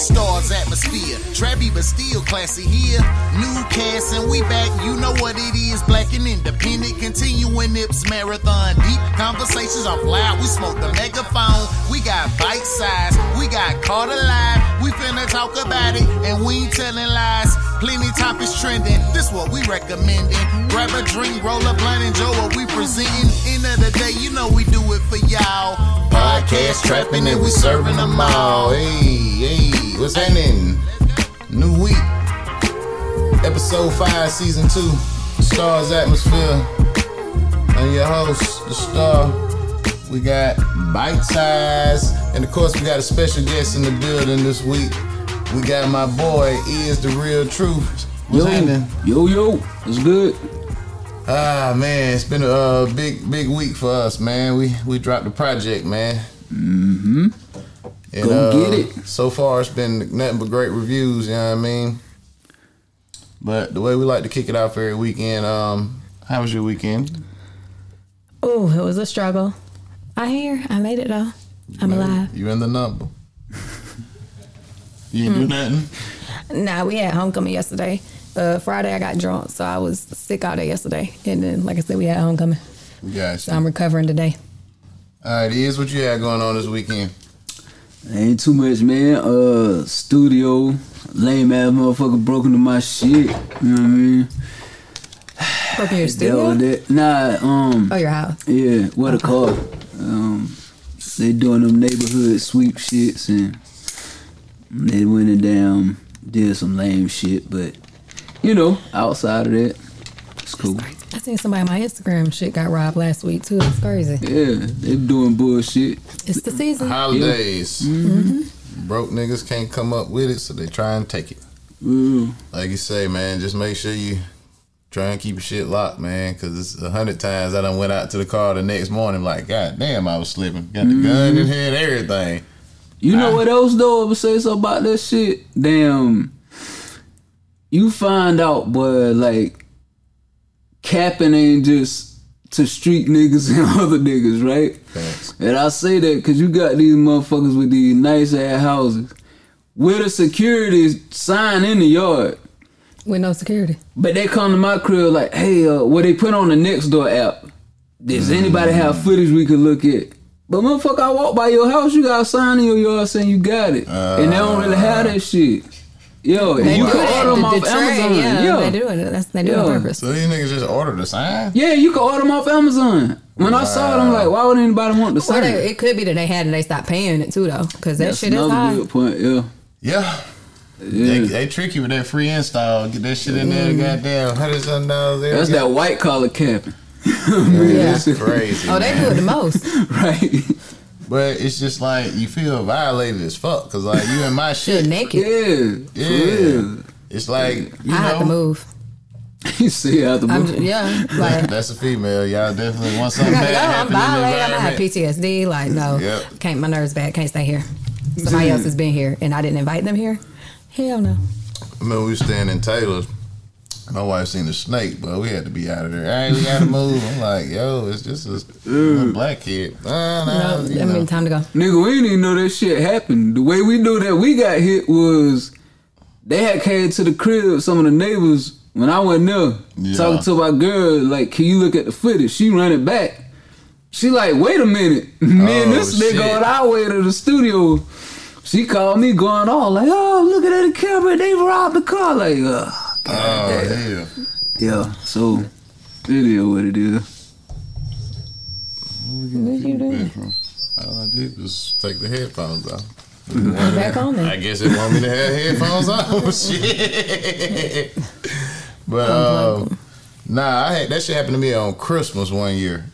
Stars atmosphere, Trappy but still classy here. New cast and we back, you know what it is. Black and independent, continuing Nips marathon. Deep conversations off loud, we smoke the megaphone. We got bite size, we got caught alive. We finna talk about it, and we ain't telling lies. Plenty topics trending, this what we recommending. Grab a drink, roll a blunt, enjoy what we presenting. End of the day, you know we do it for y'all. Podcast trapping and we serving them all. Hey, hey, what's happening? New week, episode five, season two. Stars atmosphere. I'm your host, the star. We got bite size, and of course we got a special guest in the building this week. We got my boy is the real truth. What's yo, happening? yo, yo, it's good. Ah man, it's been a uh, big big week for us, man. We we dropped the project, man. Mm-hmm. And, Go uh, get it. So far, it's been nothing but great reviews. You know what I mean? But the way we like to kick it off every weekend, um, how was your weekend? Oh, it was a struggle. I here. I made it though. I'm alive. You in the number? you Hmm. didn't do nothing. Nah, we had homecoming yesterday. Uh, Friday I got drunk, so I was sick all day yesterday. And then, like I said, we had homecoming. We gotcha. So I'm recovering today. All right, is what you had going on this weekend? Ain't too much, man. Uh, studio, lame ass motherfucker broke into my shit. You know what I mean? Broken your studio? was that. Nah, um, Oh, your house. yeah, what a call. Um, they doing them neighborhood sweep shits and they went and damn did some lame shit, but you know, outside of that, it's cool. I seen somebody on my Instagram shit got robbed last week too. It's crazy. Yeah, they doing bullshit. It's the season. Holidays. Mm-hmm. Broke niggas can't come up with it, so they try and take it. Ooh. Like you say, man, just make sure you try and keep your shit locked, man. Cause it's a hundred times I done went out to the car the next morning, like, God damn, I was slipping. Got the gun in mm-hmm. here and everything. You know I- what else though? I would say something about that shit. Damn, you find out, boy, like capping ain't just to street niggas and other niggas, right? Facts. And I say that because you got these motherfuckers with these nice ass houses with a security sign in the yard. With no security. But they come to my crib like, hey, uh, what they put on the next door app. Does anybody have footage we could look at? But motherfucker, I walk by your house, you got a sign in your yard saying you got it. and they don't really have that shit. Yo, and you can order them The- off the trade, Amazon. Yeah, Yeah, they do it. That's they do it on purpose. So these niggas just ordered the sign? yeah, you can order them off Amazon. When I saw it, I'm like, why would anybody want the Or sign? they, it could be that they had and they stopped paying it too though, because that That's shit is another high. good point. Yeah, Yeah. Yeah. They, they trick you with that free install. Get that shit in there, mm-hmm. goddamn, hundred something dollars. there. That's that white collar capping. Yeah. That's crazy. Oh, they do it the most. right? But it's just like you feel violated as fuck, cause like you in my Shit shit. naked. Yeah, Yeah. real. It's like you I have to move. You see how the I'm, yeah, like That's a female. Y'all definitely want I something gotta bad go. I'm happen in the violated. I'm gonna have. PTSD. Like, no, Yep. can't. My nerves bad. Can't stay here. Somebody mm-hmm. else has been here, and I didn't invite them here. Hell no. I remember we was staying in Taylor. My wife seen a snake, but we had to be out of there. All right, we gotta move. I'm like, yo, it's just a little black kid. Nah, nah, No, you I know. mean, time to go. Nigga, we didn't even know that shit happened. The way we knew that we got hit was they had came to the crib, some of the neighbors, when I went there, Yeah. talking to my girl, like, can you look at the footage? She running back. She like, wait a minute. Me and Oh, this nigga on our way to the studio. She called me going on like, oh, look at that camera. They robbed the car. Like, uh, Oh hell. yeah. So, it is what it is. What you doing? All I did was take the headphones off. Back on I guess it want me to have headphones on. Shit. But um, nah, I had, that shit happened to me on Christmas one year.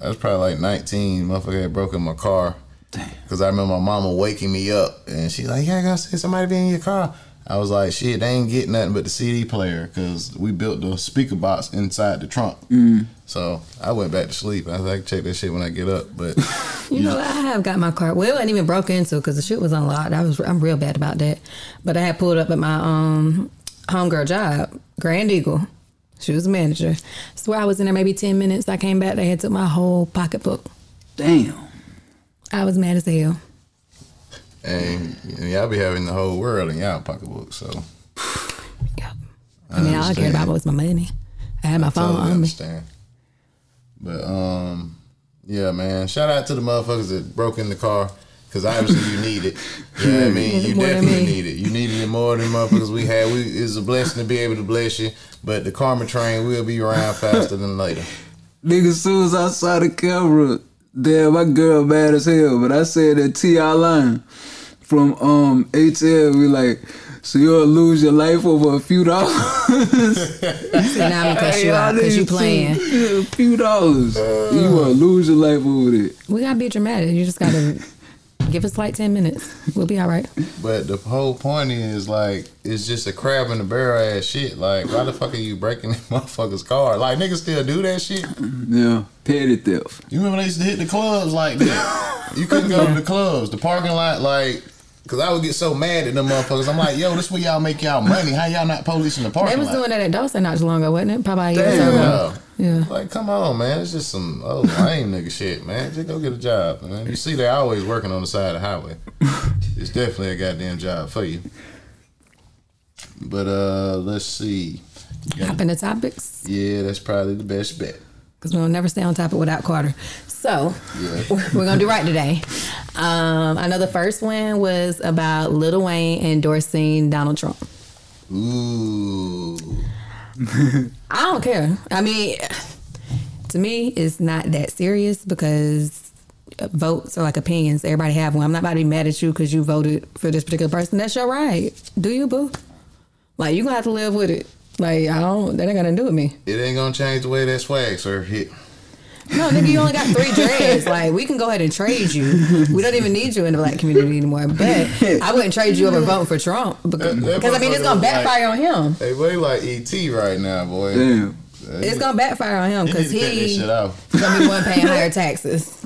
I was probably like 19. Motherfucker had broken my car. Damn. Cause I remember my mama waking me up and she like, yeah, I gotta say somebody be in your car. I was like, shit, they ain't get nothing but the CD player because we built the speaker box inside the trunk. So I went back to sleep. I was like, check that shit when I get up. But You know, I have got my car. Well, it wasn't even broke into because the shit was unlocked. I was, I'm real bad about that. But I had pulled up at my um homegirl job, Grand Eagle. She was the manager. Swear I was in there maybe ten minutes. I came back. They had took my whole pocketbook. Damn. I was mad as hell. And, and y'all be having the whole world in y'all pocketbook, so Yeah. I mean, all I cared about was my money. I had my phone totally on me. understand. But um, yeah, man. Shout out to the motherfuckers that broke in the car. Cause obviously you need it. You know what I mean? You definitely me. need it. You needed it more than motherfuckers we had. We it's a blessing to be able to bless you. But the karma train will be around faster than later. Nigga, as soon as I saw the camera, damn, my girl mad as hell. But I said that T.I. line from um ATL, we like, so you'll lose your life over a few dollars. So now I'm gonna cuss you out because you playing. Yeah, a few dollars. you gonna lose your life over it. We gotta be dramatic. You just gotta give us like ten minutes. We'll be all right. But the whole point is like it's just a crab in the barrel ass shit. Like why the fuck are you breaking that motherfucker's car? Like niggas still do that shit. Yeah, petty theft. You remember they used to hit the clubs like that? You couldn't go to the clubs, the parking lot, like. Cause I would get so mad at them motherfuckers. I'm like, yo, this where y'all make y'all money. How y'all not policing the parking? They parking was lot? doing that at Dawson not too long ago, wasn't it? Probably a year or so Damn. ago. Yeah. Like, come on, man. It's just some oh lame nigga shit, man. Just go get a job, man. You see, they're always working on the side of the highway. it's definitely a goddamn job for you. But uh, let's see. Hop into topics Yeah, that's probably the best bet. because we'll never stay on topic without Carter. So Yeah. we're gonna do right today. Um, I know the first one was about Lil Wayne endorsing Donald Trump. Ooh. I don't care. I mean, to me, it's not that serious because votes are like opinions. Everybody have one. I'm not about to be mad at you because you voted for this particular person. That's your right. Do you, boo? Like you're gonna have to live with it. Like I don't. That ain't gonna do with me. It ain't gonna change the way that swag, sir. Hit. No, nigga, you only got three dreads. Like we can go ahead and trade you. We don't even need you in the black community anymore. But I wouldn't trade you over voting for Trump because, That- that because I mean it's gonna was like- backfire on him. Hey, boy, like ET right now, boy. Damn. It's gonna backfire on him because to cut that he shit off. gonna be one paying higher taxes.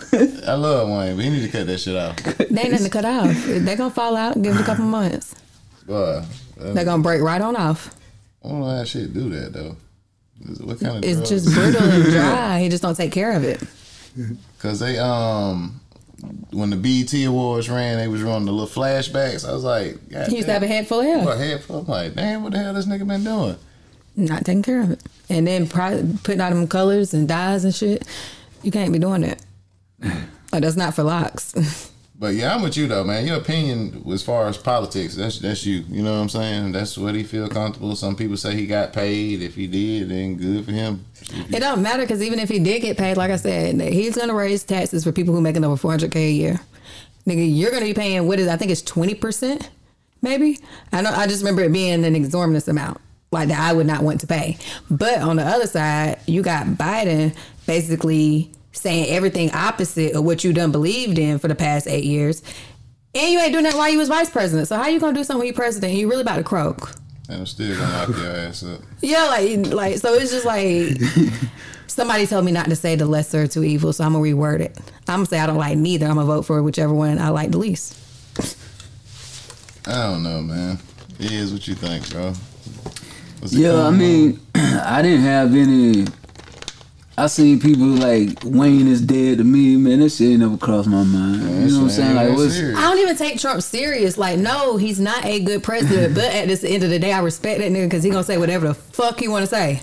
I love Wayne, but he need to cut that shit off. They ain't nothing to cut off. They're gonna fall out. Give it a couple months. Boy, uh, They're gonna break right on off. I don't know how shit do that though. What kind of It's drugs? just brittle and dry. He just don't take care of it. Cause they um when the BET Awards ran, they was running the little flashbacks. I was like, God He used to have a head full of hair, a head full. I'm like, damn, what the hell this nigga been doing? not taking care of it, and then putting out them colors and dyes and shit. You can't be doing that. Like that's not for locks. But yeah, I'm with you though, man. Your opinion as far as politics, that's that's you. You know what I'm saying? That's what he feel comfortable. Some people say he got paid. If he did, then good for him. It don't matter because even if he did get paid, like I said, he's gonna raise taxes for people who making over four hundred k a year. Nigga, you're gonna be paying what is I think it's twenty percent, maybe. I know. I just remember it being an exorbitant amount, like that I would not want to pay. But on the other side, you got Biden basically saying everything opposite of what you done believed in for the past eight years. And you ain't doing that while you was vice president. So how you gonna do something when you president? You really about to croak? And I'm still gonna lock your ass up. Yeah, like like so it's just like somebody told me not to say the lesser of two evils, so I'm gonna reword it. I'm gonna say I don't like neither. I'm gonna vote for whichever one I like the least. I don't know, man. It is what you think, bro. Yeah, I mean, I didn't have any. I see people like Wayne is dead to me, man. That shit ain't never crossed my mind. Man, you know what I'm saying? Like, ain't what's. I don't even take Trump serious. Like, no, he's not a good president. but at this end of the day, I respect that nigga because he gonna say whatever the fuck he wanna say.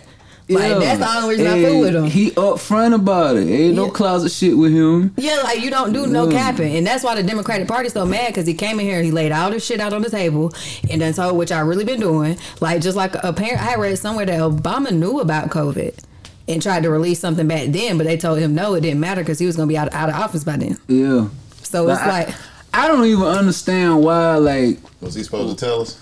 Like Yeah. that's the only reason I And fool with him. He upfront about it. Ain't no closet shit with him. Yeah, like you don't do no Yeah. capping, and that's why the Democratic Party's so mad because he came in here, and he laid all this shit out on the table, and then told which I really been doing. Like just like a parent, I read somewhere that Obama knew about COVID and tried to release something back then, but they told him no, it didn't matter because he was gonna be out out of office by then. Yeah. So it's I- like, I don't even understand why. Like, Was he supposed to tell us?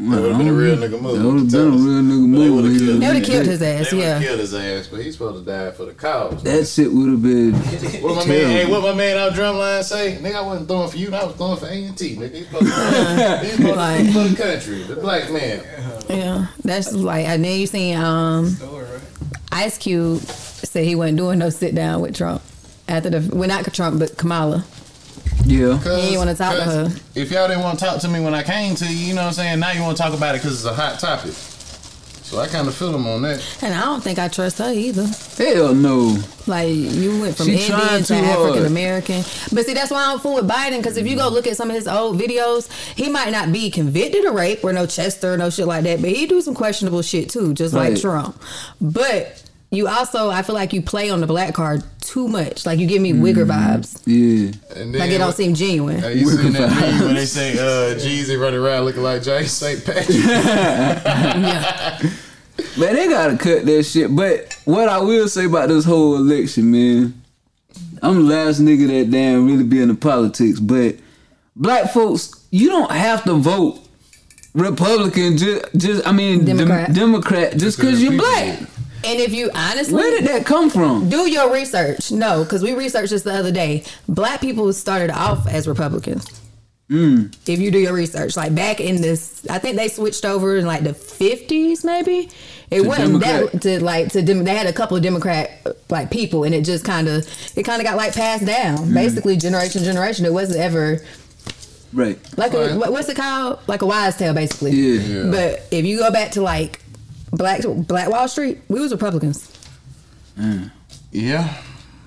man, That would've been a real nigga move. That would have Tell been a real nigga They move. would've Yeah. killed would have killed his ass. They would've Yeah, killed his ass, but he's supposed to die for the cause. That shit would have been. What my man, hey, what my man out drumline say? Nigga, I wasn't throwing for you, I was throwing for A and T. Nigga, he's supposed to, he's supposed to for the country, the black man. yeah. That's like, I then you seen um, Ice Cube said he wasn't doing no sit down with Trump after the well not Trump but Kamala. Yeah. Cause, You ain't wanna talk to 'cause her. If y'all didn't want to talk to me when I came to you, you know what I'm saying? Now you want to talk about it because it's a hot topic. So I kind of feel him on that. And I don't think I trust her either. Hell no. Like you went from She Indian to. African American, but see that's why I don't fool with Biden because if you go look at some of his old videos, he might not be convicted of rape or no Chester or no shit like that, but he do some questionable shit too, just like Trump. But you also, I feel like you play on the black card too much. Like you give me Wigger vibes. Yeah. And then Like it don't seem genuine. Have you seen that meme where they say uh, Jeezy running around looking like James St. Patrick? Man, they gotta cut that shit. But what I will say about this whole election, man, I'm the last nigga that damn really be into politics. But black folks, you don't have to vote Republican. Just, just I mean, dem- Democrat. Democrat, just because you're people black. And if you honestly Where did that come from? do your research, no, because we researched this the other day. Black people started off as Republicans. Mm. If you do your research, like back in this, I think they switched over in like the fifties, maybe. It To wasn't Democrat. that to like to dem- they had a couple of Democrat like people, and it just kind of it kind of got like passed down, Mm. basically generation to generation. It wasn't ever Right. like Right. what- what's it called? Like a wise tale, basically. Yeah. Yeah. But if you go back to like Black Black Wall Street, we was Republicans. yeah,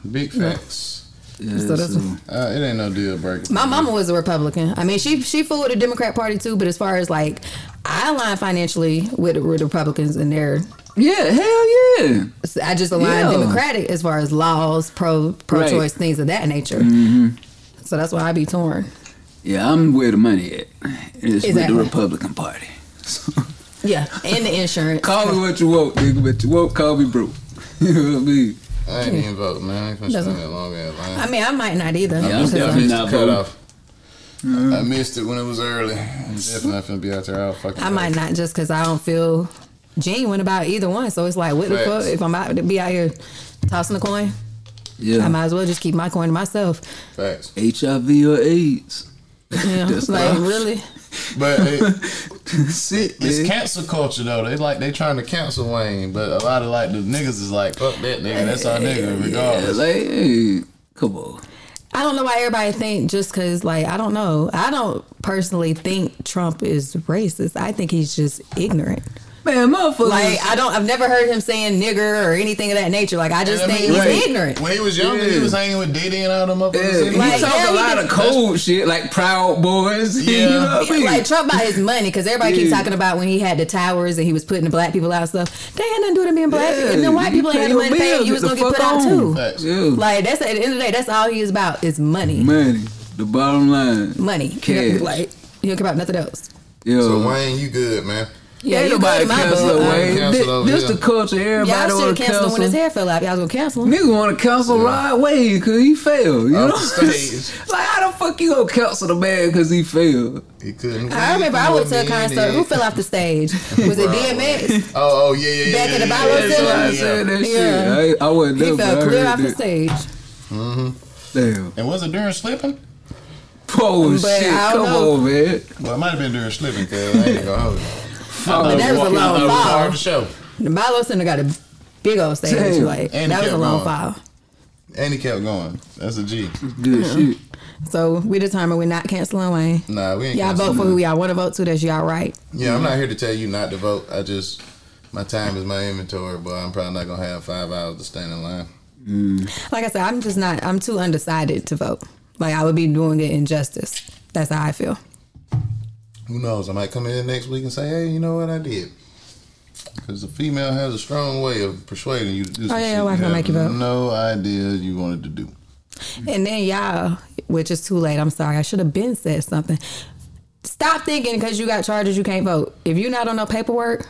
big facts. Yeah, So that's- so- Uh, it ain't no deal breaker. My mama was a Republican. I mean, she she with the Democrat Party too, but as far as like, I align financially with, with the Republicans and their. yeah, hell yeah. I just align Yeah. Democratic as far as laws, pro pro choice, Right. Mm-hmm. things of that nature. So that's why I be torn. Yeah, I'm where the money at. It's with the Republican Party. Yeah, and the insurance. call me what you want, nigga, but you won't call me broke. you know what I mean? I ain't even vote, man. I ain't gonna Doesn't- spend that long ass line. I mean, I might not either. Yeah, I'm because definitely I'm- not cut voting. off. I missed it when it was early. I'm definitely not gonna be out there all fucking. I might not just because I don't feel genuine about either one. So it's like, what the fuck? If I'm out to be out here tossing a coin, Yeah. I might as well just keep my coin to myself. Facts. HIV or AIDS. You know, That's like really. But it, Shit, it's man. cancel culture though. They like they trying to cancel Wayne, but a lot of like the niggas is like, fuck that nigga. That's our nigga, Yeah, like, hey, come on. I don't know why everybody think just because, like, I don't know. I don't personally think Trump is racist. I think he's just ignorant. Man, motherfuckers. Like, I don't. I've never heard him saying nigger or anything of that nature. Like, I just And I think mean, he's right. ignorant. When he was younger, he was hanging with Diddy and all them motherfuckers. yeah, he Like, talk yeah, a lot of cold shit, like Proud Boys. Yeah. you know what I mean? Like Trump about his money because everybody keeps talking about when he had the towers and he was putting the black people out and stuff. They had nothing to do with being black, Yeah, and then white people ain't pay had the your money to pay. You was gonna get put fuck out on. too. Facts. yeah. Like that's at the end of the day, that's all he is about is money, money, the bottom line. money. Cash. Like you don't care about nothing else. Yo. So Wayne, you good, man? Yeah, Ain't you nobody my cancel book. Wayne. Cancel This, over this here. the culture. Everybody Yeah, I should want have to cancel. when his hair fell out. Y'all was gonna cancel him. Nigga want to cancel Rod Wave because he failed. You Off know, the stage. like how the fuck you gonna cancel the man because he failed? He couldn't. I remember I went to a concert. Who fell off the stage? Was it DMX? Oh, oh yeah, yeah, yeah. Back yeah, in the yeah, Bible yeah, That's I yeah, said that Yeah. shit. I, I wasn't He there, but I fell clear heard off the that. stage. Mm-hmm. Damn. And was it during slipping? Oh But shit! I don't Come know. on, man. Well, it might have been during slipping, cause I ain't gonna hold you. But that was a long of the fall. car of the show. The BI-LO Center got a big old stage. Damn. Like And that he was a long going. file. And he kept going. That's a G. Good shit. So we determined we're not canceling Wayne. Nah, we ain't. Canceling. Y'all vote for who y'all want to vote to. That's y'all right. Yeah, I'm not here to tell you not to vote. I just my time is my inventory, but I'm probably not gonna have five hours to stand in line. Mm. Like I said, I'm just not. I'm too undecided to vote. Like I would be doing it injustice. That's how I feel. Who knows? I might come in next week and say, "Hey, you know what? I did." Because the female has a strong way of persuading you to do. some Oh, yeah, shit why can I make you vote? No idea you wanted to do. And then y'all, which is too late. I'm sorry. I should have been said something. Stop thinking because you got charges you can't vote. If you're not on no paperwork,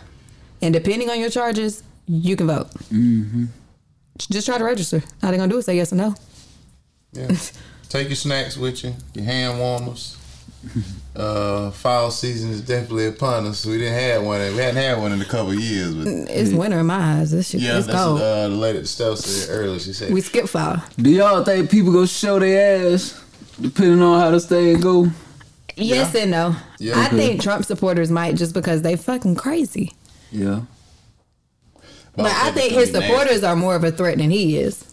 and depending on your charges, you can vote. Mm-hmm. Just try to register. All they gonna do is say yes or no. Yeah. Take your snacks with you, your hand warmers. Uh, fall season is definitely upon us. We didn't have one. We hadn't had one in a couple of years, but It's winter in my eyes. This shit yeah, is that's cold. what uh, the lady at the stove said earlier. She said, we skip fall. Do y'all think people go show their ass depending on how this thing go? Yes and no. Yeah. I think Trump supporters might just because they fucking crazy. Yeah. But I think his supporters are more of a threat than he is.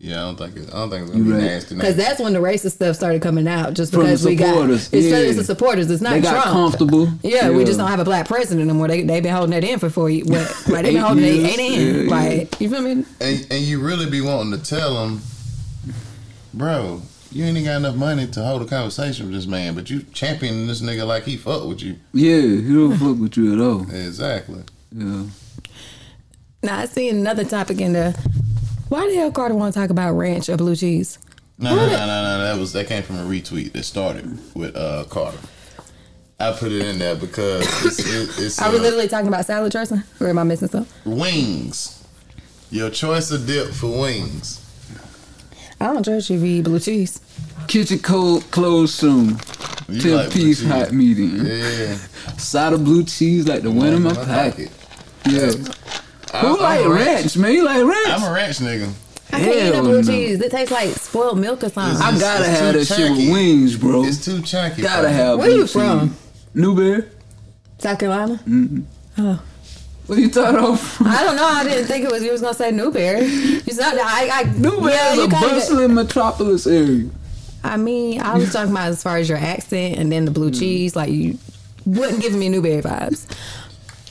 Yeah, I don't think it, I don't think it's gonna be You right. nasty. Because that's when the racist stuff started coming out. Just From the because we got it's, yeah. it's the supporters. It's not They got Trump. comfortable. Yeah, we just don't have a black president anymore. They they been holding that in for four years. What? Like they been Eight holding it years. eight in. Yeah, yeah. Like you feel me? and and you really be wanting to tell them, bro, you ain't even got enough money to hold a conversation with this man, but you championing this nigga like he fuck with you. Yeah, he don't fuck with you at all. Exactly. Yeah. Now I see another topic in there. Why the hell Carter want to talk about ranch or blue cheese? No, no, no, no, no. That was that came from a retweet that started with uh Carter. I put it in there because it's, it, it's Are we uh, literally talking about salad dressing, or am I missing something? wings. Your choice of dip for wings. I don't judge you if eat blue cheese. Kitchen cold closed soon. You Ten like piece hot medium. Yeah. Side of blue cheese like the one in my pocket. Yeah. Who I'm like a ranch. ranch, man? You like ranch? I'm a ranch nigga. I can't eat Hell no blue no. cheese. It tastes like spoiled milk or something. I gotta it's have too that shit with wings, bro. It's too chunky. Gotta for me. have. Where blue you cheese. from? Newberry. South Carolina. Oh, what you thought of? I don't know. I didn't think it was you was gonna say Newberry. You said I. I Newberry yeah, is you a kinda- bustling metropolis area. I mean, I was talking about as far as your accent and then the Mm. blue cheese. Like you wasn't giving me Newberry vibes.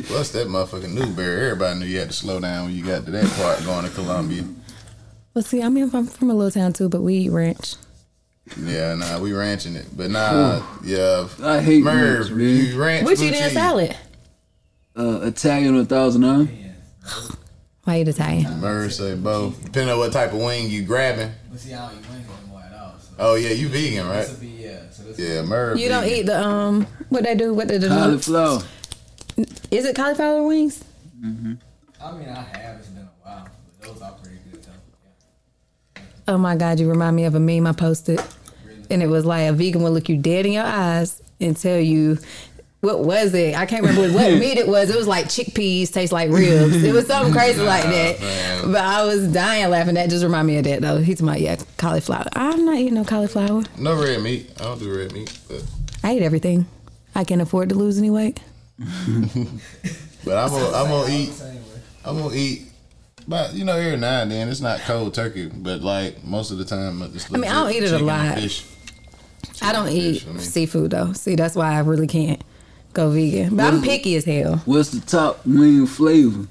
Plus that motherfucking Newberry. Everybody knew you had to slow down when you got to that part going to Columbia. Well, see, I mean, I'm from a little town too, but we eat ranch. Yeah, nah, we ranching it. But nah, yeah. I hate Merv, ranch, man. you ranch What blue you did in cheese. salad? Uh, Italian or thousand nine. Why you Italian? Merv say both. Depending on what type of wing you grabbing. But see, I don't eat wings anymore at all. So Oh yeah, you vegan, right? this will be yeah. So this Yeah, Merv. You don't vegan. eat the um what they do? What they do? Cauliflower. Is it cauliflower wings? Mm-hmm. I mean, I have. It's been a while, but those are pretty good though. Yeah. Oh my god, you remind me of a meme I posted, and it was like a vegan will look you dead in your eyes and tell you. What was it? I can't remember what meat it was. It was like chickpeas taste like ribs. It was something crazy like that. man. But I was dying laughing. That just remind me of that though. He's my yeah cauliflower. I'm not eating no cauliflower. No red meat. I don't do red meat. But, I eat everything. I can't afford to lose any weight. but I'm gonna I'm gonna eat Same. I'm gonna eat but you know, every now and then it's not cold turkey, but like most of the time it's I mean, I don't eat it a lot. Fish. I don't Chicken eat fish, I mean. seafood though. See, that's why I really can't go vegan. But I'm picky as hell. What's the top wing flavor?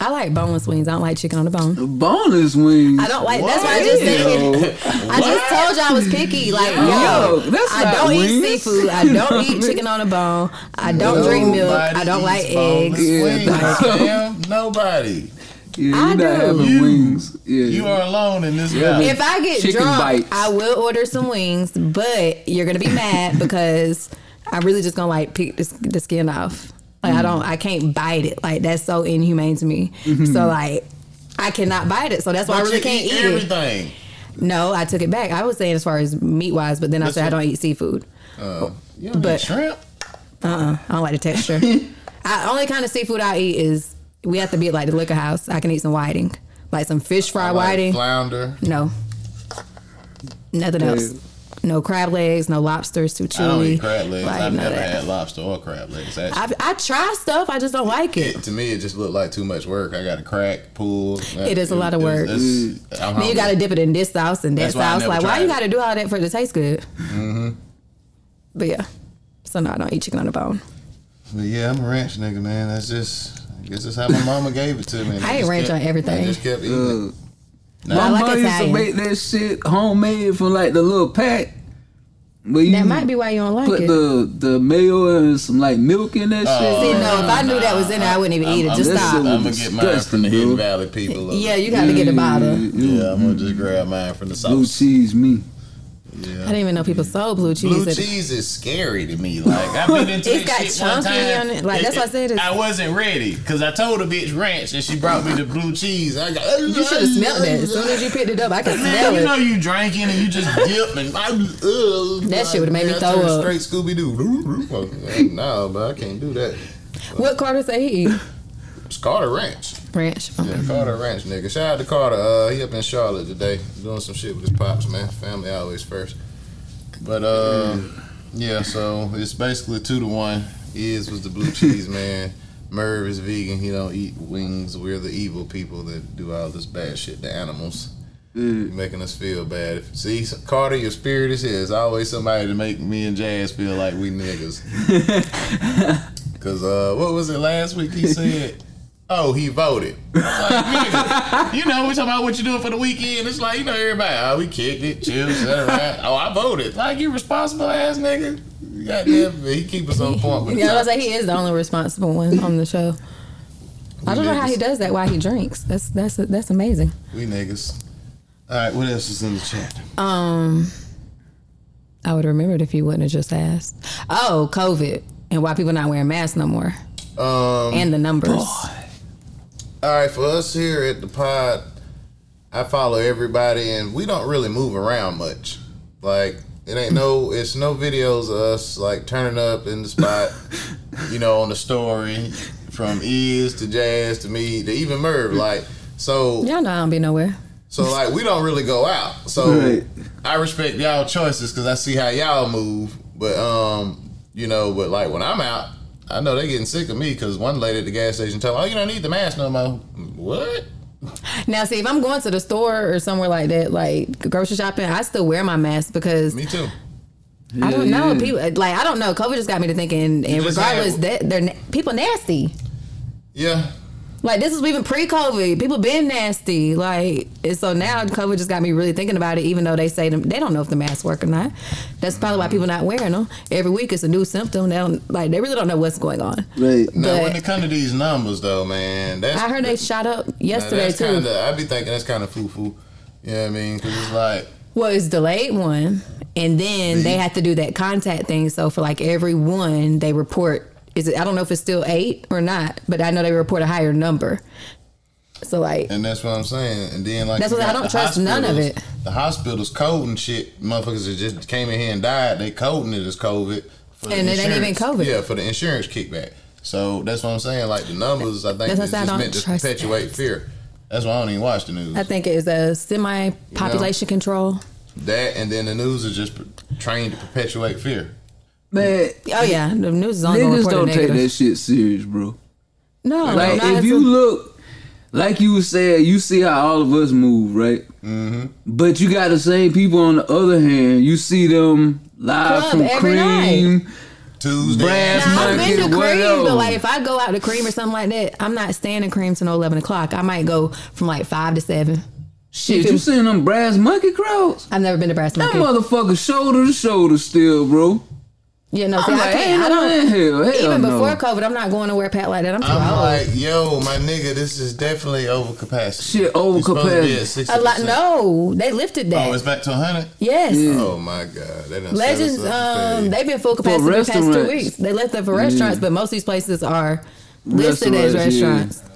I like boneless wings. I don't like chicken on the bone. The boneless wings. I don't like. That's why I just said. I just told y'all I was picky. Like, yo, Yo, that's I don't eat seafood. I don't eat chicken on the bone. I don't drink milk. I don't like Nobody eats eggs. boneless Yeah. wings. Nobody. Yeah, I you do. not having You- wings. Yeah. You are alone in this Yeah, valley. If I get Chicken drunk, bites. I will order some wings, but you're gonna be mad because I'm really just gonna like pick the, the skin off. Like I don't, I can't bite it. Like that's so inhumane to me. So like, I cannot bite it. So that's why I really can't eat eat it. everything. No, I took it back. I was saying as far as meat wise, but then I That's said I don't eat seafood. Uh, you don't But- eat shrimp. Uh, uh I don't like the texture. I only kind of seafood I eat is we have to be at like the liquor house. I can eat some whiting, like some fish fry I like whiting. flounder. No, nothing else. No crab legs, no lobsters, too chewy. I don't eat crab legs. Like, I've never that. had lobster or crab legs. Actually. I, I try stuff, I just don't like it. It, to me, it just looked like too much work. I got to crack, pull. It is a lot of work. it's- I'm then you got to dip it in this sauce and that That's sauce. never Like, why tried you got to do all that for it to taste good? Mm-hmm. But yeah, so no, I don't eat chicken on the bone. But yeah, I'm a ranch nigga, man. That's just. I guess that's how my mama gave it to me. I ate just ranch kept- on everything. I just kept eating My like mom used to make that shit homemade from like the little pack. But you That might be why you don't like put it. Put the the mayo and some like milk in that Oh, See, shit. no, if I knew that was in there, I wouldn't even eat it. I'm, Just stop. I'm gonna get mine from the disgusting, Hidden. Valley people. Yeah, you got to get the bottle. Yeah, I'm gonna just grab mine from the Blue sauce. cheese me. I didn't even know people sold blue cheese. Blue cheese is scary to me. Like I've been into It's this got shit one chunky time. on it. Like, that's why I said it's- I wasn't ready because I told a bitch ranch and she brought me the blue cheese. I got. You should have smelled it. As soon as you picked it up, I could Man, smell you know it. you drinking and you just dip and I, uh, That shit would've made me throw up. Straight Scooby Doo. No, but I can't do that. What Carter say he eat? It's Carter Ranch. Ranch. Yeah, Carter Ranch nigga. Shout out to Carter. Uh, he up in Charlotte today, doing some shit with his pops, man. Family always first. But uh, yeah. So it's basically two to one. Is was the blue cheese man. Merv is vegan. He don't eat wings. We're the evil people that do all this bad shit to animals. Mm. Making us feel bad. See, Carter, your spirit is here. It's always somebody to make me and Jazz feel like we niggas. Cause uh, what was it last week? He said, "Oh, he voted." Like, you know, we talking about what you doing for the weekend. It's like you know, everybody. Oh, we kicked it, chill, sat around. Oh, I voted. Like you responsible ass nigga. Goddamn, he keep us on point with Yeah, I was like, he is the only responsible one on the show. I don't know how he does that while he drinks. That's that's that's amazing. We niggas. All right, what else is in the chat? Um, I would have remembered if you wouldn't have just asked. Oh, COVID and why people not wearing masks no more, Um, and the numbers. All right, for us here at the pod, I follow everybody, and we don't really move around much. Like it ain't no, it's no videos of us like turning up in the spot, you know, on the story from Iz to Jazz to me to even Merv. Like so, Y'all know I don't be nowhere. so like we don't really go out. So Right. I respect y'all choices because I see how y'all move. But um, you know, but like when I'm out, I know they're getting sick of me because one lady at the gas station told me, "Oh, you don't need the mask no more." What? Now, see, if I'm going to the store or somewhere like that, like grocery shopping, I still wear my mask because Me too. I don't know Yeah. people. Like I don't know. COVID just got me to thinking, and regardless, had- that they're people nasty. Yeah. Like this is even pre-COVID. People been nasty. Like and so now COVID just got me really thinking about it. Even though they say them, they don't know if the masks work or not. That's probably why people not wearing them. Every week it's a new symptom. They don't like. They really don't know what's going on. Right. Now But- when it comes to these numbers though, man, that's I heard they shot up now, yesterday that's too. Kinda, I be thinking that's kind of foo foo. You know what I mean? Because it's like Well, it's delayed one, and then they have to do that contact thing. So for like every one, they report. Is it? I don't know if it's still eight or not, but I know they report a higher number. So like, And that's what I'm saying. And then like That's you what I don't trust none of it. The hospitals coding shit. Motherfuckers that just came in here and died. They coding it as COVID. For the And it ain't even COVID. Yeah, for the insurance kickback. So that's what I'm saying. Like the numbers, I think That's what I just meant to perpetuate fear. That's why I don't even watch the news. I think it is a semi-population control. that and then the news is just trained to perpetuate fear. Man, Oh yeah, the news is only going niggas don't take that shit serious, bro. No, Like not if you a- look, like you said, you see how all of us move, right? Mm-hmm. But you got the same people on the other hand. You see them live Club from every Cream, Tuesday. Brass Now, I've been to cream, whatever. but like if I go out to cream or something like that, I'm not staying in cream till no eleven o'clock. I might go from like five to seven. Shit, you seen them brass monkey crowds? I've never been to Brass monkey. That motherfucker shoulder to shoulder still, bro. Yeah, no, see, I'm I like, can't. ain't I don't. in hell, hell Even no. before COVID, I'm not going to wear a pat like that. I'm too I'm old. like, yo, my nigga, this is definitely over capacity. Shit, over It's supposed to be at capacity. a lot. No, they lifted that. Oh, it's back to 100? yes. Oh my God. They done set Legends, us up to um, fail. they've been full capacity for the past two weeks. They left that for restaurants, but most of these places are listed as Restaurants, yeah.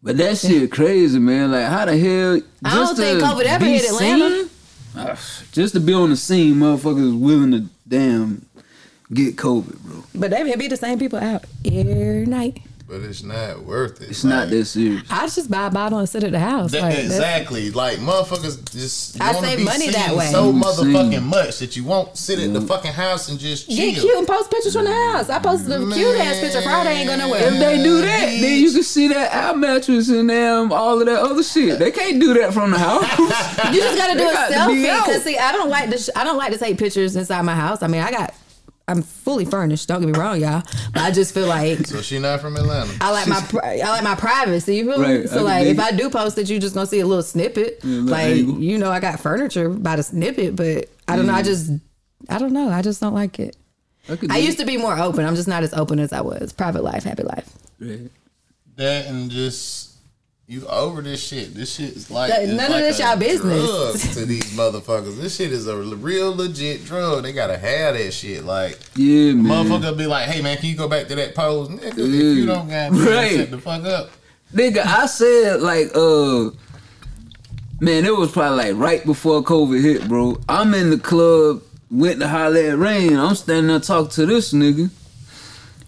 But that shit crazy, man. Like how the hell? I don't think to COVID ever hit Atlanta. seen? Just to be on the scene, motherfuckers willing to damn get COVID, bro. But they be the same people out every night. But it's not worth it. It's not Like, that serious. I just buy a bottle and sit at the house. that- like, exactly. Like motherfuckers just I wanna save be money that way. so motherfucking seen. much that you won't sit at the fucking house and just chill. Get cute and post pictures from the house. I posted a cute ass picture Friday. Ain't going nowhere. If they do that, then you can see that our mattress and them all of that other shit. They can't do that from the house. You just gotta do They a got selfie. Cause see, I don't like to. Sh- I don't like to take pictures inside my house. I mean, I got. I'm fully furnished. Don't get me wrong, y'all. But I just feel like So she not from Atlanta. I like my pri- I like my privacy. You feel me? Right, I So can like, dig if. I do post it, you just gonna see a little snippet. little like angle. you know, I got furniture by the snippet, but I don't know. I mm. just I don't know. I just don't like it. could I dig used to be more open. I'm just not as open as I was. Private life, happy life. it. That and just you over this shit. This shit is like That- it's none of like this a y'all business. to these motherfuckers. This shit is a real legit drug. They gotta have that shit. Like Yeah, man. motherfucker be like, hey man, can you go back to that pose, nigga? If you don't got Right. shut the fuck up. Nigga, I said like uh man, it was probably like right before COVID hit, bro. I'm in the club, went to holler at Rain. I'm standing there talking to this nigga.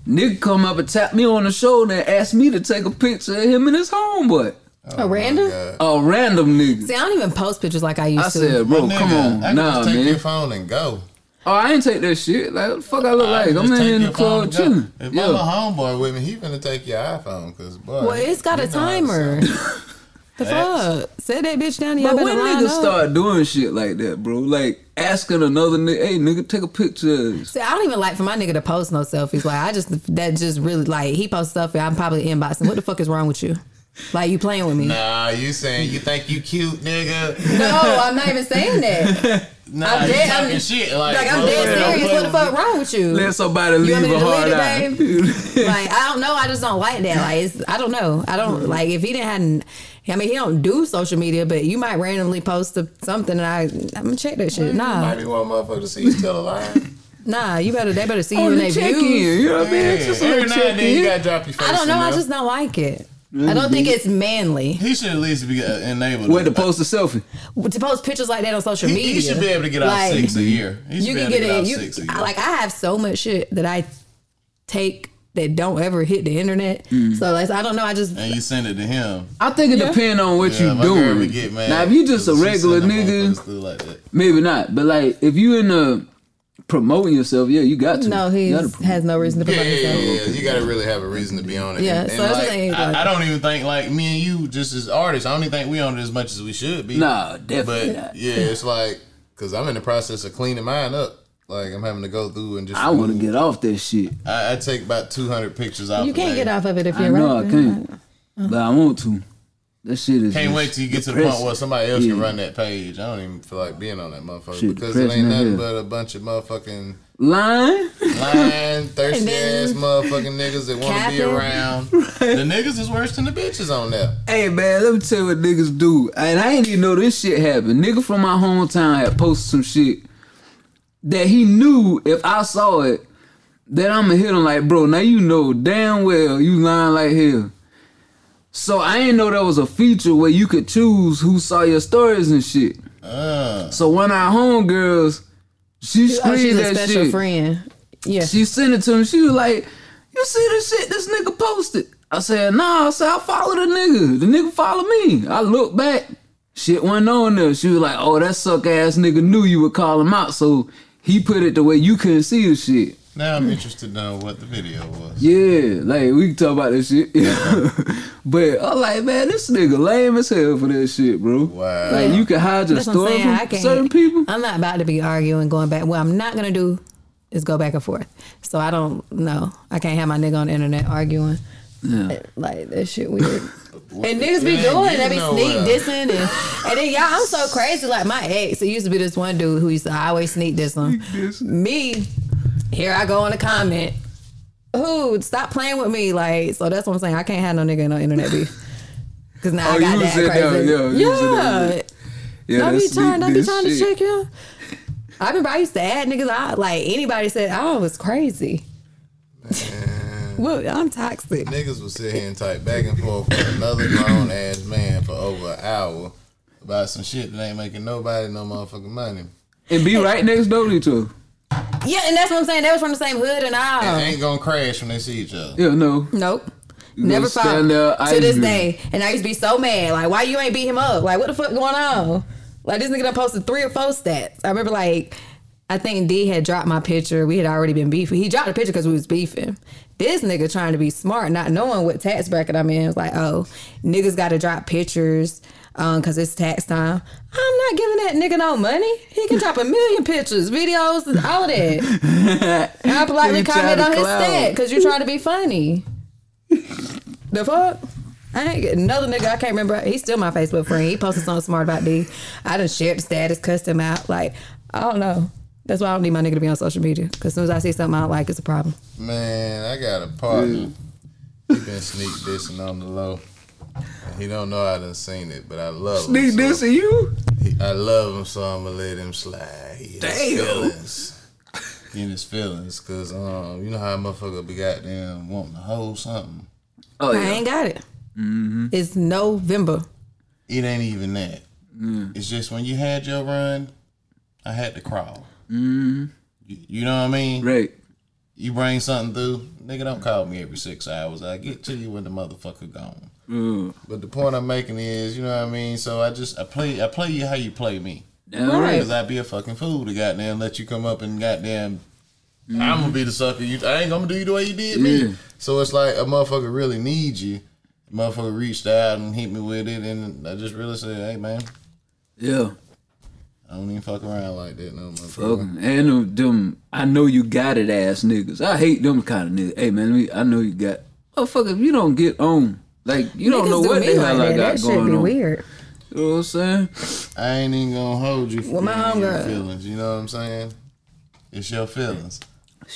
Nigga come up and tap me on the shoulder and ask me to take a picture of him and his homeboy. Oh, a random? A random nigga. See, I don't even post pictures like I used I to. I said, bro, My come on. I Nah, just take man. your phone and go. Oh, I ain't take that shit. Like, what the fuck I look like? I'm in here in the club and chilling. If my Yeah. little homeboy with me, he finna take your iPhone, cause boy. Well, it's got a know how to timer. The Facts. fuck? Set that bitch down. Y'all But when line niggas start doing shit like that, bro, like asking another nigga, hey nigga, take a picture. See, I don't even like for my nigga to post no selfies. Like, I just that just really like he posts stuff. I'm probably inboxing. What the fuck is wrong with you? Like, you playing with me? Nah, you saying you think you cute, nigga? No, I'm not even saying that. Nah, I'm you dead- talking I'm- shit. Like, Like, I'm dead don't serious. What the fuck wrong with you? Let somebody You leave want me a to hard delete eye. like I don't know. I just don't like that. Like it's, I don't know. I don't like if he didn't have. I mean, he don't do social media, but you might randomly post a, something, and I I'm gonna check that shit. Nah, Might be one motherfucker to see you still alive. nah. You better they better see you On in the their check views. you know what I mean? Yeah, It's just a every little now check and then you in. gotta drop your face. I don't know. in I there. just don't like it. I don't think it's manly He should at least be uh, enabled. Wait to post a selfie. to post pictures like that on social He, media. he should be able to get out Like, six a year. He should You be can able to get get it. out You six a year. like I have so much shit that I take that don't ever hit the internet. Mm. So like, I don't know. I just and you send it to him. I think it Yeah. depends on what Yeah, you my girl doing. get mad now, if you just a regular nigga, like maybe not. But like, if you in the promoting yourself, yeah, you got to. no. He You gotta promote. has no reason to Yeah, promote yeah, himself. yeah, yeah, You gotta really have a reason to be on it. Yeah, And- so and, like, like- I, I don't even think like me and you, just as artists, I don't even think we on it as much as we should be. Nah, but definitely not. yeah, it's like because I'm in the process of cleaning mine up. Like I'm having to go through and just. I want to get off that shit. I, I take about 200 pictures off. You can't get off of it if you're know I can't, but I want to. That shit is. Can't wait till you get to the point where somebody else can run that page. I don't even feel like being on that motherfucker Shit because it ain't nothing but a bunch of motherfucking Lying. lying, thirsty ass motherfucking niggas that want to be capping. around. the niggas is worse than the bitches on there. Hey man, let me tell you what niggas do. And I ain't even know this shit happened. Nigga from my hometown had posted some shit that he knew if I saw it, that I'ma hit him like, bro, now you know damn well you lying like hell. So I ain't know there was a feature where you could choose who saw your stories and shit. Uh, So one of our homegirls, she Oh, she's a that special shit. friend. Yeah. She sent it to him. She was like, "You see the shit this nigga posted?" I said, "Nah." I said, "I follow the nigga. The nigga follow me." I look back, shit went on there. She was like, "Oh, that suck ass nigga knew you would call him out, so he put it the way you couldn't see the shit." now I'm interested to know what the video was. Yeah, like we can talk about this shit. but I'm like, man, this nigga lame as hell for that shit, bro. Wow. Like you can hide your That's what I'm story saying. I from can't. certain people. I'm not about to be arguing, going back. What I'm not gonna do is go back and forth. So I don't know. I can't have my nigga on the internet arguing. Yeah. Like that shit weird. And niggas be doing, you they be sneak dissing, and, and then y'all, I'm so crazy. Like my ex, it used to be this one dude who used to always sneak diss him. Me, here I go on the comment. Who stop playing with me? Like, so that's what I'm saying. I can't have no nigga in no internet beef. Cause now Oh, I got that said that, crazy. yeah, that, yeah. Yeah, Don't be trying. sneak Don't be diss trying to check him. I remember I used to add niggas out. Like anybody said, "Oh, it was crazy." Well, I'm toxic. Niggas will sit here and type back and forth with another grown ass man for over an hour about some shit that ain't making nobody no motherfucking money. And be right next door to each other. Yeah, and that's what I'm saying. They was from the same hood and all. And ain't gonna crash when they see each other. Yeah, no. Nope. You Never gonna fought stand there, to this day. And I used to be so mad. Like, why you ain't beat him up? Like, what the fuck going on? Like, this nigga done posted three or four stats. I remember, like, I think D had dropped my picture. We had already been beefing. He dropped a picture because we was beefing. This nigga trying to be smart, not knowing what tax bracket I'm in. was like, oh, niggas got to drop pictures um, cause it's tax time. I'm not giving that nigga no money. He can drop a million pictures, videos, and all of that. And I politely comment on his stat because you're trying to be funny. the fuck? I ain't get another nigga. I can't remember. He's still my Facebook friend. He posted something smart about D. I done shared the status, cussed him out. Like I don't know. That's why I don't need my nigga to be on social media. Because as soon as I see something I don't like, it's a problem. Man, I got a partner. He been sneak dissing on the low. He don't know I done seen it, but I love him. Sneak so- this and you? He, I love him, so I'm gonna let him slide. He in his Damn. feelings. He in his feelings, cause um, you know how a motherfucker be goddamn wanting to hold something. Oh I ain't got it. It's November. It ain't even that. It's just when you had your run, I had to crawl. Mm-hmm. You, you know what I mean? Right. You bring something through, nigga. Don't call me every six hours. I get to you when the motherfucker gone. Mm. But the point I'm making is, you know what I mean. So I just I play I play you how you play me. Damn Right. Because I'd be a fucking fool to goddamn let you come up and goddamn. I'm gonna be the sucker. You, I ain't gonna do you the way you did me. Yeah. So it's like a motherfucker really needs you. Motherfucker reached out and hit me with it, and I just really said, "Hey man, Yeah. I don't even fuck around like that no motherfucker." Fucking and them, them I know you got it ass niggas. I hate them kind of niggas. Hey man, me- I know you got motherfucker. If you don't get on, like you don't know do what the hell like I that. got That should going be on. weird. You know what I'm saying? I ain't even gonna hold you for Well, my any your homegirl- feelings. You know what I'm saying? It's your feelings.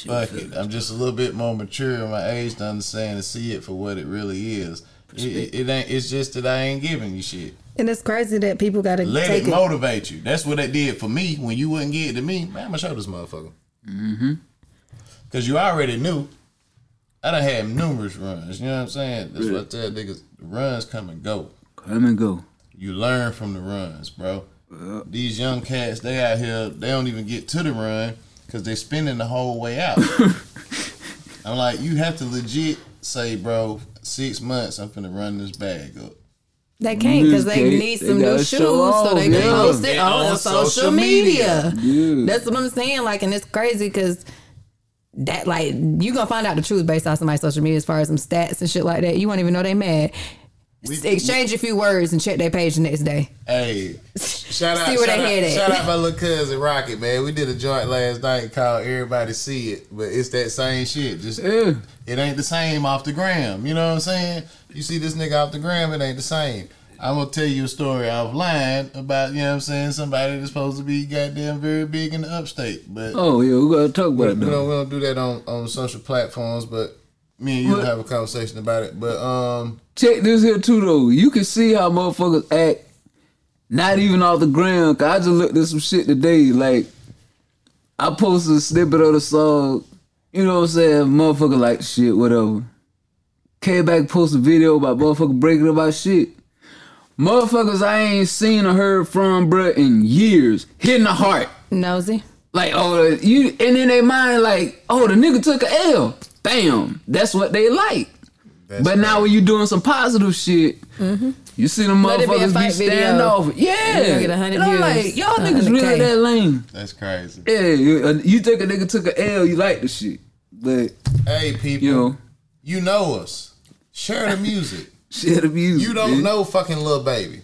Fuck it. I'm just a little bit more mature in my age to understand and see it for what it really is. It, it, it ain't. It's just that I ain't giving you shit. And it's crazy that people got to Let take it it. motivate you. That's what it did for me when you wouldn't get it to me. Man, I'ma show this motherfucker. Mm-hmm. Cause you already knew. I done had numerous runs. You know what I'm saying? That's what I tell niggas. The runs come and go. Come and go. You learn from the runs, bro. These young cats, they out here, they don't even get to the run because they're spending the whole way out. I'm like, you have to legit say, bro, six months, I'm finna run this bag up. They can't because they Newscape, need they some new shoes so off, they can yeah. post it on, on social, social media. media. Yeah. That's what I'm saying. Like, and it's crazy because that, like, you gonna find out the truth based off somebody's social media as far as some stats and shit like that. You won't even know they mad. We- Exchange a few words and check their page the next day. Hey, shout out, See where shout, they out head at. shout out my little cousin Rocket, man. We did a joint last night called Everybody See It, but it's that same shit. Just Yeah. it ain't the same off the gram. You know what I'm saying? You see this nigga off the gram, it ain't the same. I'm gonna tell you a story offline about, you know what I'm saying, somebody that's supposed to be goddamn very big in the upstate. But Oh yeah, we gotta talk about it we don't, we don't do that on, on social platforms, but me and you will What? have a conversation about it. But um Check this here too though. You can see how motherfuckers act. Not even off the ground. Cause I just looked at some shit today. Like I posted a snippet of the song. You know what I'm saying? Motherfucker like shit, whatever. Came back, posted a video about motherfucker breaking about shit. Motherfuckers I ain't seen or heard from, bruh, in years. Hitting the heart. Nosy. Like, oh, you, and in their mind, like, oh, the nigga took a L. Bam. That's what they like. that's But now when you doing some positive shit, you see them Mm-hmm. Let it be motherfuckers be, fight video. standoff. Yeah. You gonna get And I'm views, like, y'all niggas really that lame. that's crazy. Yeah, you, uh, you think a nigga took a L, you like the shit. But, Hey people, you know, you know us. Share the music. Share the music. You don't know fucking little baby.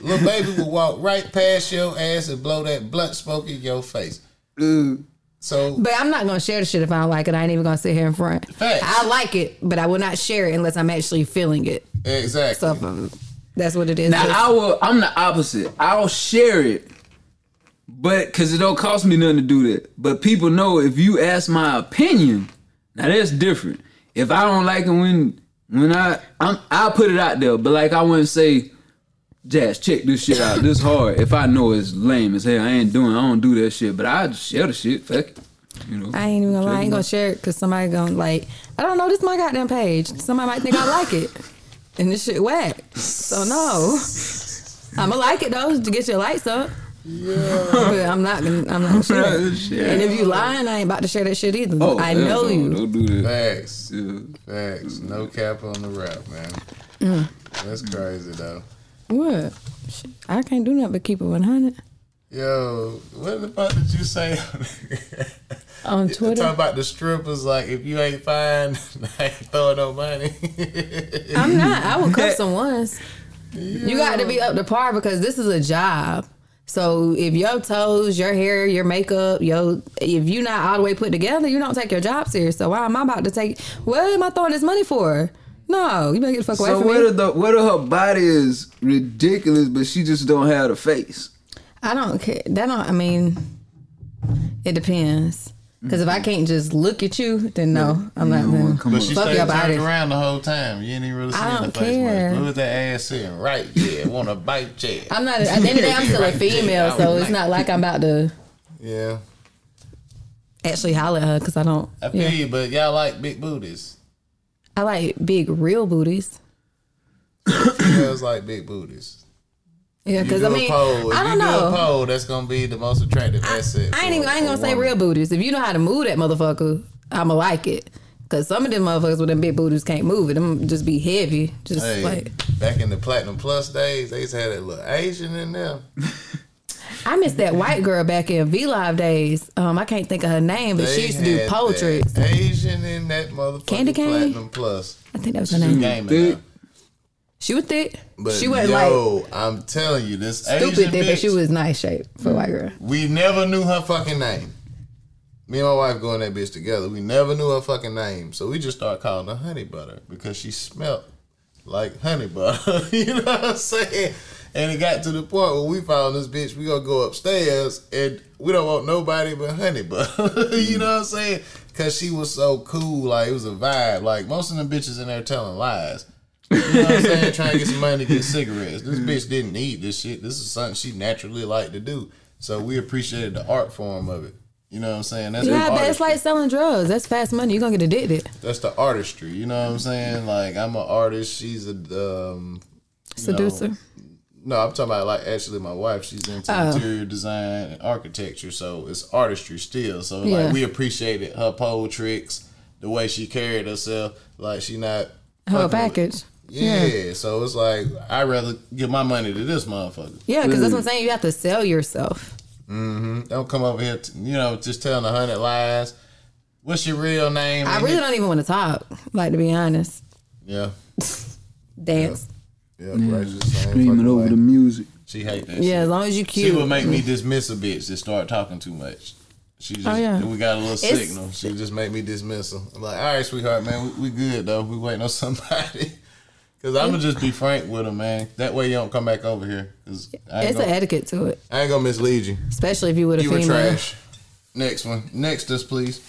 little baby will walk right past your ass and blow that blunt smoke in your face. So But I'm not gonna share the shit if I don't like it. I ain't even gonna sit here in front. Facts. I like it, but I will not share it unless I'm actually feeling it. exactly. So um, that's what it is. Now It's- I will. I'm the opposite. I'll share it, but because it don't cost me nothing to do that. But people know if you ask my opinion, now that's different. If I don't like it when when I I'm I'll put it out there, but like I wouldn't say, Jazz, check this shit out. This hard. If I know it's lame as hell, I ain't doing. I don't do that shit. But I share the shit. Fuck it. You know. I ain't even gonna lie. I ain't gonna share it because somebody gonna like. I don't know. This my goddamn page. Somebody might think I like it, and this shit whack. So no, I'ma like it though to get your likes up. Yeah. But I'm not gonna. I'm not gonna share. it. And if you lying, I ain't about to share that shit either. Oh, I hell know no, you. Don't do that. Facts. Yeah. Facts. No cap on the rap, man. Mm. That's crazy though. What? I can't do nothing but keep it 100 Yo, what the fuck did you say? on Twitter. Talk about the strippers. Like if you ain't fine, I ain't throwing no money. I'm not. I will cuff some once. You got to be up to par because this is a job. So if your toes, your hair, your makeup, yo, if you not all the way put together, you don't take your job serious. So why am I about to take? What am I throwing this money for? No, you better get the fuck away So from whether me. the whether her body is ridiculous, but she just don't have the face. I don't care. That don't. I mean, it depends. Because if I mm-hmm. can't just look at you, then no, I'm not. You Gonna, come but on. she Fuck stayed your turned around the whole time. You ain't even really seen I the don't face care. much. What was that ass sitting right there? Want to bite Chad? I'm not. At the end of the day, I'm still a female, so it's like- not like I'm about to Yeah, actually holler at her because I don't. I feel yeah. you, but y'all like big booties. I like big real booties. Females like big booties. Yeah, because I mean, a pole. I don't you do a pole, that's gonna be the most attractive asset. I ain't even. I ain't gonna say real booties. If you know how to move that motherfucker, I'ma like it. Cause some of them motherfuckers with them big booties can't move it. Them just be heavy. Just Hey, like back in the platinum plus days, they used to have that little Asian in there. I miss that white girl back in V Live days. Um, I can't think of her name, but she used to do had poetry. that Asian in that motherfucking Candy cane? platinum plus. I think that was her She name. gaming Thick. now. She was thick. But she wasn't like yo, I'm telling you, this stupid Asian thick, but bitch, she was nice shape for a white girl. we never knew her fucking name. Me and my wife going that bitch together. We never knew her fucking name, so we just started calling her Honey Butter because she smelled like honey butter. you know what I'm saying? And it got to the point where we found this bitch. We gonna go upstairs and we don't want nobody but honey butter. you know what I'm saying? Cause she was so cool. Like it was a vibe. Like most of them bitches in there telling lies. You know what I'm saying? Trying to get some money to get cigarettes. This bitch didn't need this shit. This is something she naturally liked to do. So we appreciated the art form of it. You know what I'm saying? That's Yeah, but it's like selling drugs. That's fast money. You're gonna get addicted. That's the artistry. You know what I'm saying? Like I'm an artist. She's a um, you know, Seducer. No, I'm talking about like actually my wife. She's into Oh. interior design and architecture, so it's artistry still. So Yeah. like we appreciated her pole tricks, the way she carried herself. Like she not Her package. Yeah, so it's like I'd rather give my money to this motherfucker. Yeah, because that's what I'm saying. You have to sell yourself. Mm-hmm. Don't come over here, to, you know, just telling a hundred lies. What's your real name? I really don't even want to talk. Like to be honest, Yeah, dance. yeah, right. Just Screaming over way. the music. She hate that. Yeah, shit. as long as you She cute. would make me dismiss a bitch that start talking too much. She just, Oh, yeah. we got a little It's- signal. She just made me dismiss her. I'm like, all right, sweetheart, man, we, we good though. We waiting on somebody. Cause I'm gonna just be frank with her, man. That way you don't come back over here. Cause it's an etiquette to it, I ain't gonna mislead you. especially if you with a You were trash. Next one. Next us, please.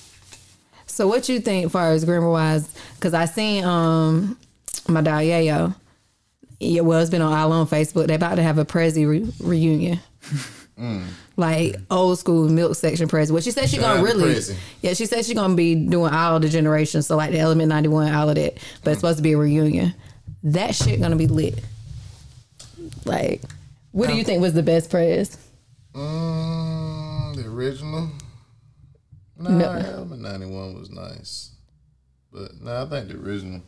So what you think, far as grammar wise? Because I seen um my dog Yayo. Yeah, well, it's been on all on Facebook. They about to have a Prezi re- reunion, Mm. like old school milk section Prezi. Well, she said she gonna really, Prezi. yeah, she said she gonna be doing all the generations. So like the Element ninety one, all of that. But it's supposed to be a reunion. That shit gonna be lit. Like, what do you think was the best Prez? Mm, the original. Nah, No. Element 91 was nice. But nah, I think the original.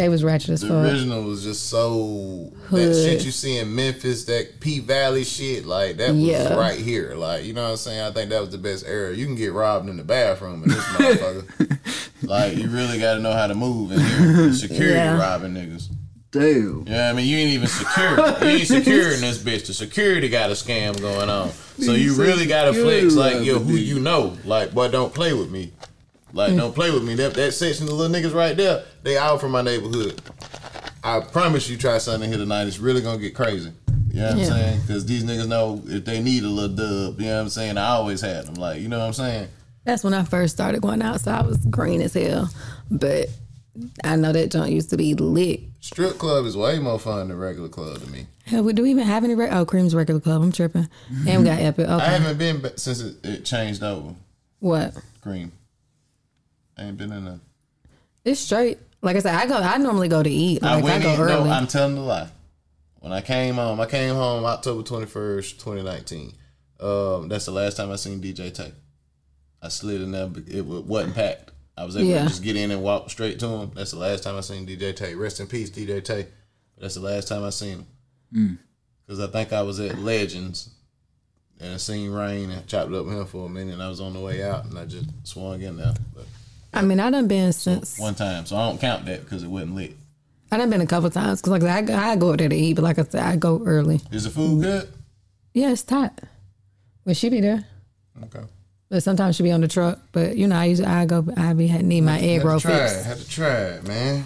They was ratchet as fuck. The original was just so that shit you see in Memphis, that P Valley shit, like that was Yeah. right here. Like, you know what I'm saying? I think that was the best era. You can get robbed in the bathroom in this motherfucker. like, you really gotta know how to move in here. The security Yeah. robbing niggas. Damn. Yeah, I mean, you ain't even secure. You ain't secure in this bitch. The security got a scam going on. So you really gotta flex like, yo, who you know. Like, boy, don't play with me. Like, mm. don't play with me. That that section of little niggas right there, they out from my neighborhood. I promise you, try something here tonight. It's really gonna get crazy. You know what I'm saying? Because these niggas know if they need a little dub. You know what I'm saying? I always had them. Like, you know what I'm saying? That's when I first started going out, so I was green as hell, but I know that joint used to be lit. Strip club is way more fun than regular club to me. Hell, do we even have any? Re- oh, Cream's regular club. I'm tripping. And we got Epic. Okay, I haven't been since it, it changed over. what? Cream. I ain't been in a. It's straight. Like I said, I go. I normally go to eat. I Like I, went go in. early. No, I'm telling the lie. When I came home, I came home October 21st, 2019. Um, that's the last time I seen DJ Tay. I slid in there. but It wasn't packed. I was able Yeah. to just get in and walk straight to him. That's the last time I seen DJ Tay. Rest in peace, DJ Tay. That's the last time I seen him. Because I think I was at Legends and I seen Rain and chopped up with him for a minute. And I was on the way out and I just swung in there. But I mean, I done been since. one time, so I don't count that because it wasn't lit. I done been a couple times because like I go, I go there to eat, but like I said, I go early. Is the food good? Yeah, it's tight. Well, she be there, Okay. but sometimes she be on the truck. But you know, I usually I go. I be need my egg Had roll try fix. it. Had to try it, man.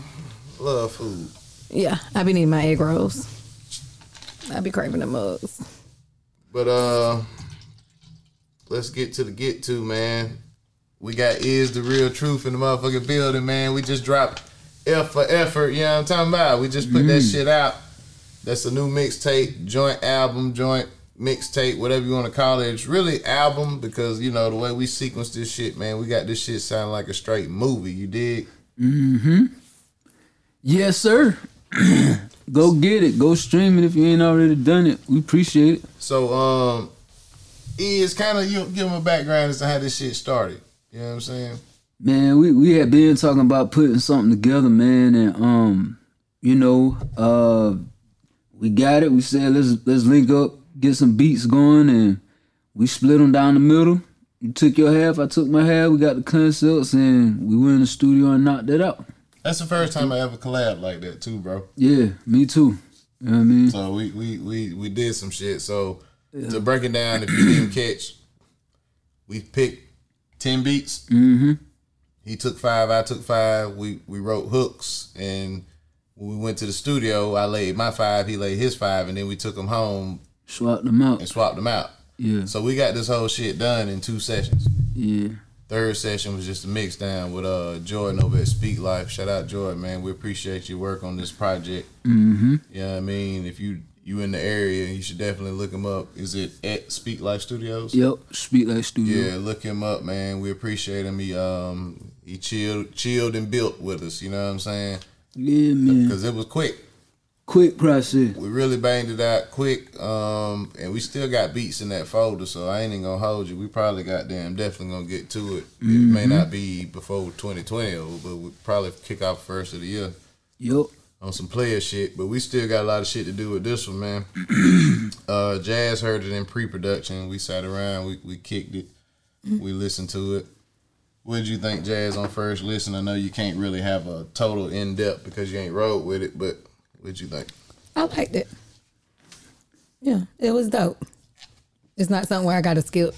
Love food. Yeah, I be needing my egg rolls. I be craving the mugs. But uh let's get to the get to, man. We got is the real truth in the motherfucking building, man. We just dropped F for effort, you know what I'm talking about? We just put that shit out. That's a new mixtape, joint album, joint mixtape, whatever you want to call it. It's really album because you know the way we sequence this shit, man. We got this shit sounding like a straight movie. You dig? Mm-hmm. Yes, sir. Go get it. Go stream it if you ain't already done it. We appreciate it. So, um, is kind of you give them a background as to how this shit started. You know what I'm saying? Man, we, we had been talking about putting something together, man, and um, you know, uh we got it. We said let's let's link up, get some beats going, and we split them down the middle. You took your half, I took my half. We got the concepts, and we went in the studio and knocked it out. That's the first time I ever collabed like that too, bro. Yeah, me too. You know what I mean? So we we we we did some shit. So to break it down, if you didn't catch, we picked ten beats. Mm-hmm. He took five. I took five. We we wrote hooks, and when we went to the studio, I laid my five. He laid his five, and then we took them home Swap them out. and swapped them out. Yeah, So we got this whole shit done in two sessions. yeah. Third session was just a mix down with uh Jordan over at Speak Life. Shout out Jordan, man. We appreciate your work on this project. Mm-hmm. You know what I mean? If you you in the area, you should definitely look him up. Is it at Speak Life Studios? Yep. Speak like studio. Yeah, look him up, man. We appreciate him. He um he chilled chilled and built with us. You know what I'm saying? Yeah, man. Because it was quick. Quick process. We really banged it out quick. Um, and we still got beats in that folder, so I ain't even gonna hold you. We probably got damn definitely gonna get to it. It may not be before 2020, but we probably kick off first of the year Yep. On some player shit. But we still got a lot of shit to do with this one, man. uh, Jazz heard it in pre-production. We sat around, we we kicked it, we listened to it. What did you think, Jazz, on first listen? I know you can't really have a total in depth because you ain't rode with it, but what did you think? I liked it. Yeah, it was dope. It's not something where I got to skip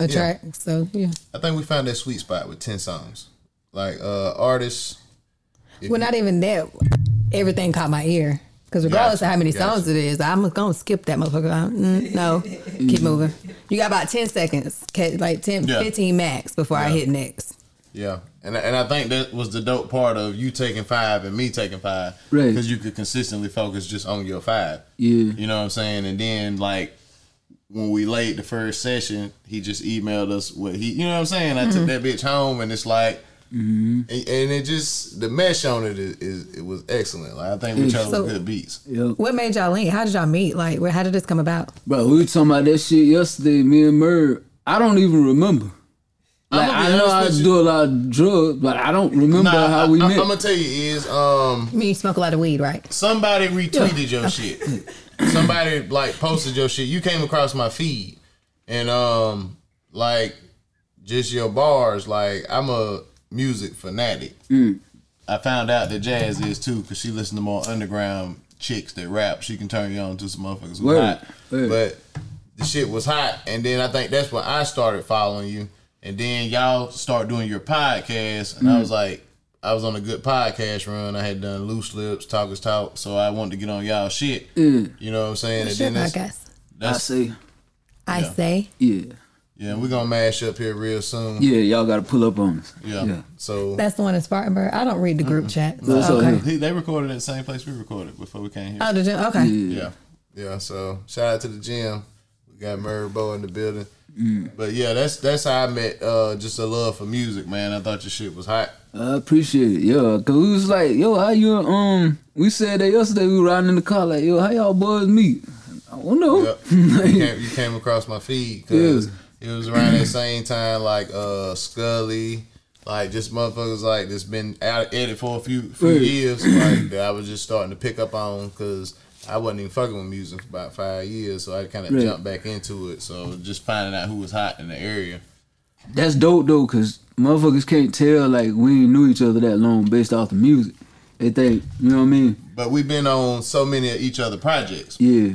a Yeah. track. So yeah. I think we found that sweet spot with ten songs. Like uh artists. If Well, you- not even that. Everything caught my ear. Because regardless Gotcha, of how many gotcha. songs it is, I'm gonna skip that motherfucker. Uh, mm, no, keep moving. You got about ten seconds, like 10, Yeah. 15 max before I hit next. Yeah, and and I think that was the dope part of you taking five and me taking five, Right. Because you could consistently focus just on your five. Yeah. You know what I'm saying? And then like when we laid the first session, he just emailed us what he. You know what I'm saying? I took that bitch home, and it's like. And, and it just the mesh on it is, is it was excellent. Like I think we chose So- good beats. Yep. What made y'all link? How did y'all meet? Like, where, how did this come about? Bro, we were talking about that shit yesterday, me and Merv. I don't even remember. Like, I'ma be I know I honest with you. do a lot of drugs, but I don't remember Nah, how we I, met. I, am gonna tell you is um I mean, you smoke a lot of weed, right? somebody retweeted your shit. Somebody like posted your shit. You came across my feed, and um, like just your bars. Like I'm a music fanatic. Mm. I found out that Jazz is too, cause she listened to more underground chicks that rap. She can turn you on to some motherfuckers who Word, hot. word. But the shit was hot, and then I think that's when I started following you, and then y'all start doing your podcast, and I mm. was like, I was on a good podcast run. I had done loose lips, talkers talk, so I wanted to get on y'all shit. Yeah. You know what I'm saying? What's and your then that's, podcast? I that's say, I Yeah. say. yeah. Yeah, we're gonna mash up here real soon. Yeah, y'all gotta pull up on us. Yeah. Yeah. So That's the one in Spartanburg. I don't read the group chat. That's okay. he, they recorded at the same place we recorded before we came here. Oh, did you? Okay. Yeah. Yeah, yeah. So shout out to the gym. We got Murray Bow in the building. Mm. But yeah, that's that's how I met. Uh, just a love for music, man. I thought your shit was hot. I appreciate it. Yeah, cause we was like, yo, how you um we said that yesterday we were riding in the car, like, yo, how y'all boys meet? I don't know. Yep. you, came, you came across my feed because it was around that same time, like uh Scully, like just motherfuckers like that's been out at it for a few few Right. years, like that I was just starting to pick up on because. I wasn't even fucking with music for about five years, so I kind of Right. jumped back into it. So just finding out who was hot in the area. That's dope though, cause motherfuckers can't tell like we ain't knew each other that long based off the music. They think, you know what I mean? But we've been on so many of each other projects. Yeah.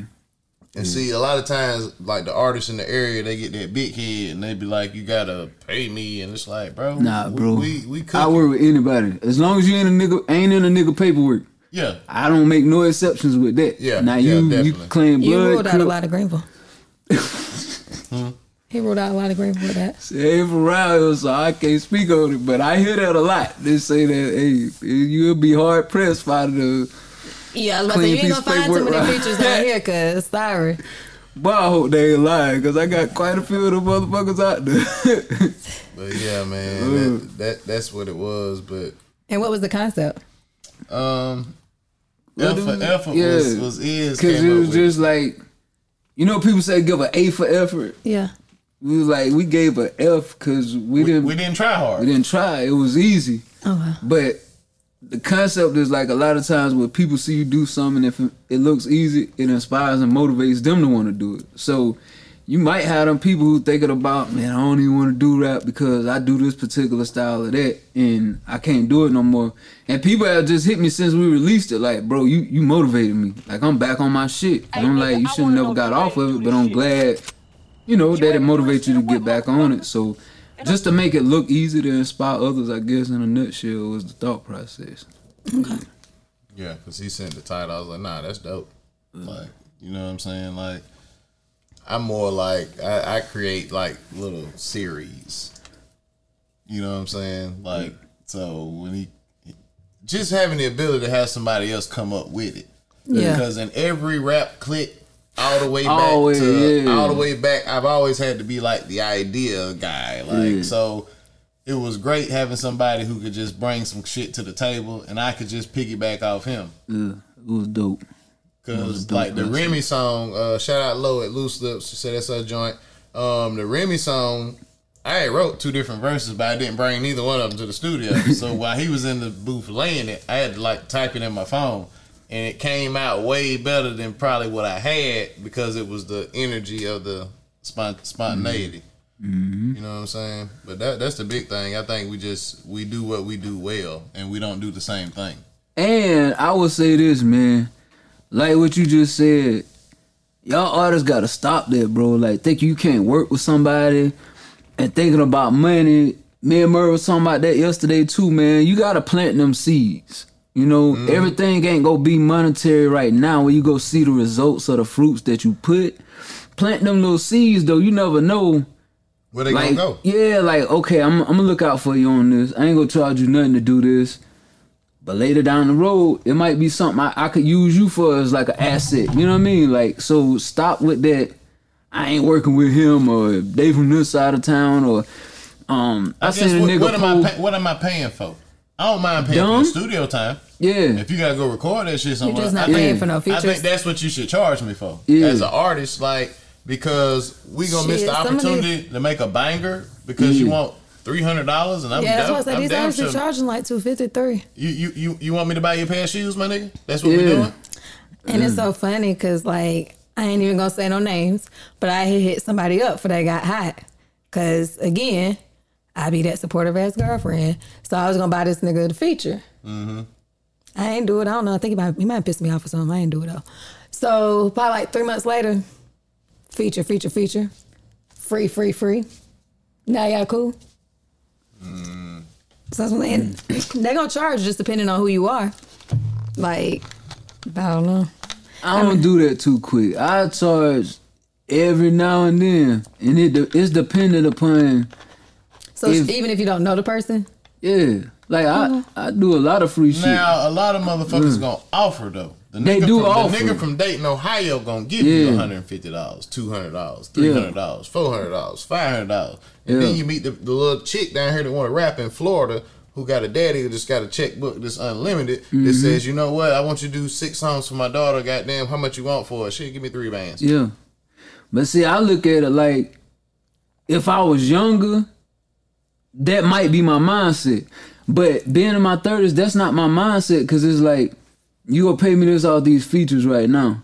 And see, a lot of times, like the artists in the area, they get that big head and they be like, "You gotta pay me," and it's like, bro, Nah, we- bro. we we I cook. work with anybody. As long as you ain't a nigga ain't in a nigga paperwork. Yeah, I don't make no exceptions with that. Yeah, Now yeah, you you definitely. claim You blood. ruled hmm? out a lot of Greenville. He ruled out a lot of Greenville with that. Say for real, so I can't speak on it, but I hear that a lot. They say that, hey, you'll be hard pressed by the. Yeah, I was about to say, you ain't gonna find too paperwork, many right? features down here, cause sorry. But I hope they ain't lying, cause I got quite a few of them motherfuckers out there. but yeah, man, Uh. that, that that's what it was. But And what was the concept? um, What effort, do- effort yeah. was was is Cause it up was with. just like, you know, people say give an A for effort. Yeah. We was like, we gave a F because we, we, didn't we didn't try hard. we didn't try. It was easy, Oh wow. but the concept is like a lot of times when people see you do something, if it looks easy, it inspires and motivates them to want to do it. So you might have them people who thinking about, man, I don't even want to do rap because I do this particular style of that and I can't do it no more. And people have just hit me since we released it, like, bro, you you motivated me. Like I'm back on my shit. And I'm like, you should have never got off of it, but I'm glad, you know, that it motivates you to get back on it. So just to make it look easy to inspire others, I guess in a nutshell was the thought process. Yeah, because he sent the title. I was like, nah, that's dope. Mm. Like, you know what I'm saying? Like, I'm more like I, I create like little series. You know what I'm saying? Like, so when he just having the ability to have somebody else come up with it. Yeah. Because in every rap click, all the way back Always, to yeah. all the way back, I've always had to be like the idea guy. Like Yeah. so it was great having somebody who could just bring some shit to the table and I could just piggyback off him. Yeah, it was dope. Cause dope, like the Remy song, uh, shout out low at Loose Lips. She said that's her joint. Um, the Remy song, I had wrote two different verses, but I didn't bring neither one of them to the studio. so while he was in the booth laying it, I had to like type it in my phone, and it came out way better than probably what I had because it was the energy of the spont- spontaneity. Mm-hmm. You know what I'm saying? But that that's the big thing. I think we just we do what we do well, and we don't do the same thing. And I would say this, man. Like what you just said, y'all artists gotta stop that, bro. Like think you can't work with somebody and thinking about money. Me and Murray was talking about that yesterday too, man. You gotta plant them seeds. You know, everything ain't gonna be monetary right now when you go see the results of the fruits that you put. Plant them little seeds though, you never know Where they like, gonna go? yeah, like okay, I'm, I'm gonna look out for you on this. I ain't gonna charge you nothing to do this. But later down the road, it might be something I, I could use you for as like an asset. You know what I mean? Like, so stop with that. I ain't working with him, or they from this side of town, or um. I, I seen a what, nigga what am I pay, what am I paying for? I don't mind paying Dumb? for the studio time. yeah, If you gotta go record that shit somewhere, just not I, paying think, for no features. I think that's what you should charge me for Yeah. as an artist, like because we gonna miss Shit, the some of opportunity to make a banger because you want three hundred dollars and I'm Yeah, that's down. why I said I'm these artists are charging like two fifty three. You, you you you want me to buy you a pair of shoes, my nigga? That's what we Yeah. doing. And it's so funny because like I ain't even gonna say no names, but I hit somebody up for that got hot. Cause again, I be that supportive ass girlfriend. So I was gonna buy this nigga the feature. Mm-hmm. I ain't do it. I don't know. I think he might, he might piss me off or something. I ain't do it though. So probably like three months later, feature, feature, feature, free, free, free. Now y'all cool. Mm. So that's what they they gonna charge just depending on who you are. Like I don't know. I don't do that too quick. I charge every now and then, and it it's dependent upon So If- even if you don't know the person, yeah. Like I I do a lot of free shit. Now a lot of motherfuckers gonna offer though. The Mm. They nigga do from, offer. The nigga from Dayton, Ohio, gonna give you one hundred and fifty dollars, two hundred dollars, three hundred dollars, four hundred dollars, five hundred dollars, and Yeah. then you meet the, the little chick down here that want to rap in Florida. Who got a daddy who just got a checkbook that's unlimited Mm-hmm. that says, you know what, I want you to do six songs for my daughter. Goddamn, how much you want for it? Shit, give me three bands. Yeah. But see, I look at it like if I was younger, that might be my mindset. But being in my 30s, that's not my mindset because it's like, you gonna pay me this all these features right now.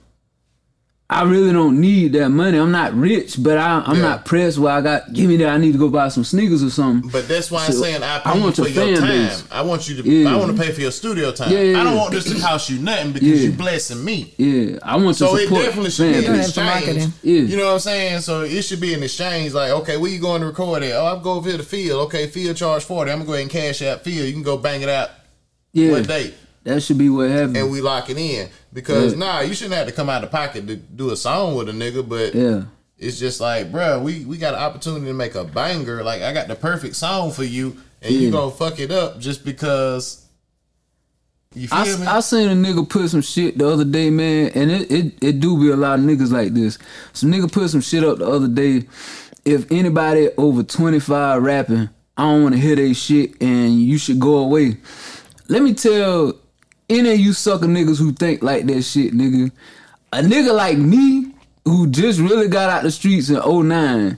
I really don't need that money. I'm not rich, but I, I'm Yeah. not pressed where I got, give me that, I need to go buy some sneakers or something. But that's why I'm saying I pay I you want for your your time. base. I want you to. Yeah. I want to pay for your studio time. Yeah, yeah, I don't want this to cost you nothing because Yeah. you blessing me. Yeah, I want to. So to it definitely should be fan an Doing base. it for exchange. Yeah. You know what I'm saying? So it should be an exchange. Like, okay, where you going to record it? Oh, I'm going over here to Field. Okay, Field charge forty. I'm gonna go ahead and cash out Field. You can go bang it out Yeah, one day, that should be what happened. and we lock it in. Because Yeah. nah, you shouldn't have to come out of pocket to do a song with a nigga. But yeah. it's just like, bruh, we we got an opportunity to make a banger. Like, I got the perfect song for you, and you Yeah. gonna fuck it up just because. You feel I, me? I seen a nigga put some shit the other day, man, and it, it, it do be a lot of niggas like this. Some nigga put some shit up the other day. If anybody over 25 rapping, I don't want to hear they shit and you should go away. Let me tell any of you sucker niggas who think like that shit, nigga. A nigga like me who just really got out the streets in 09,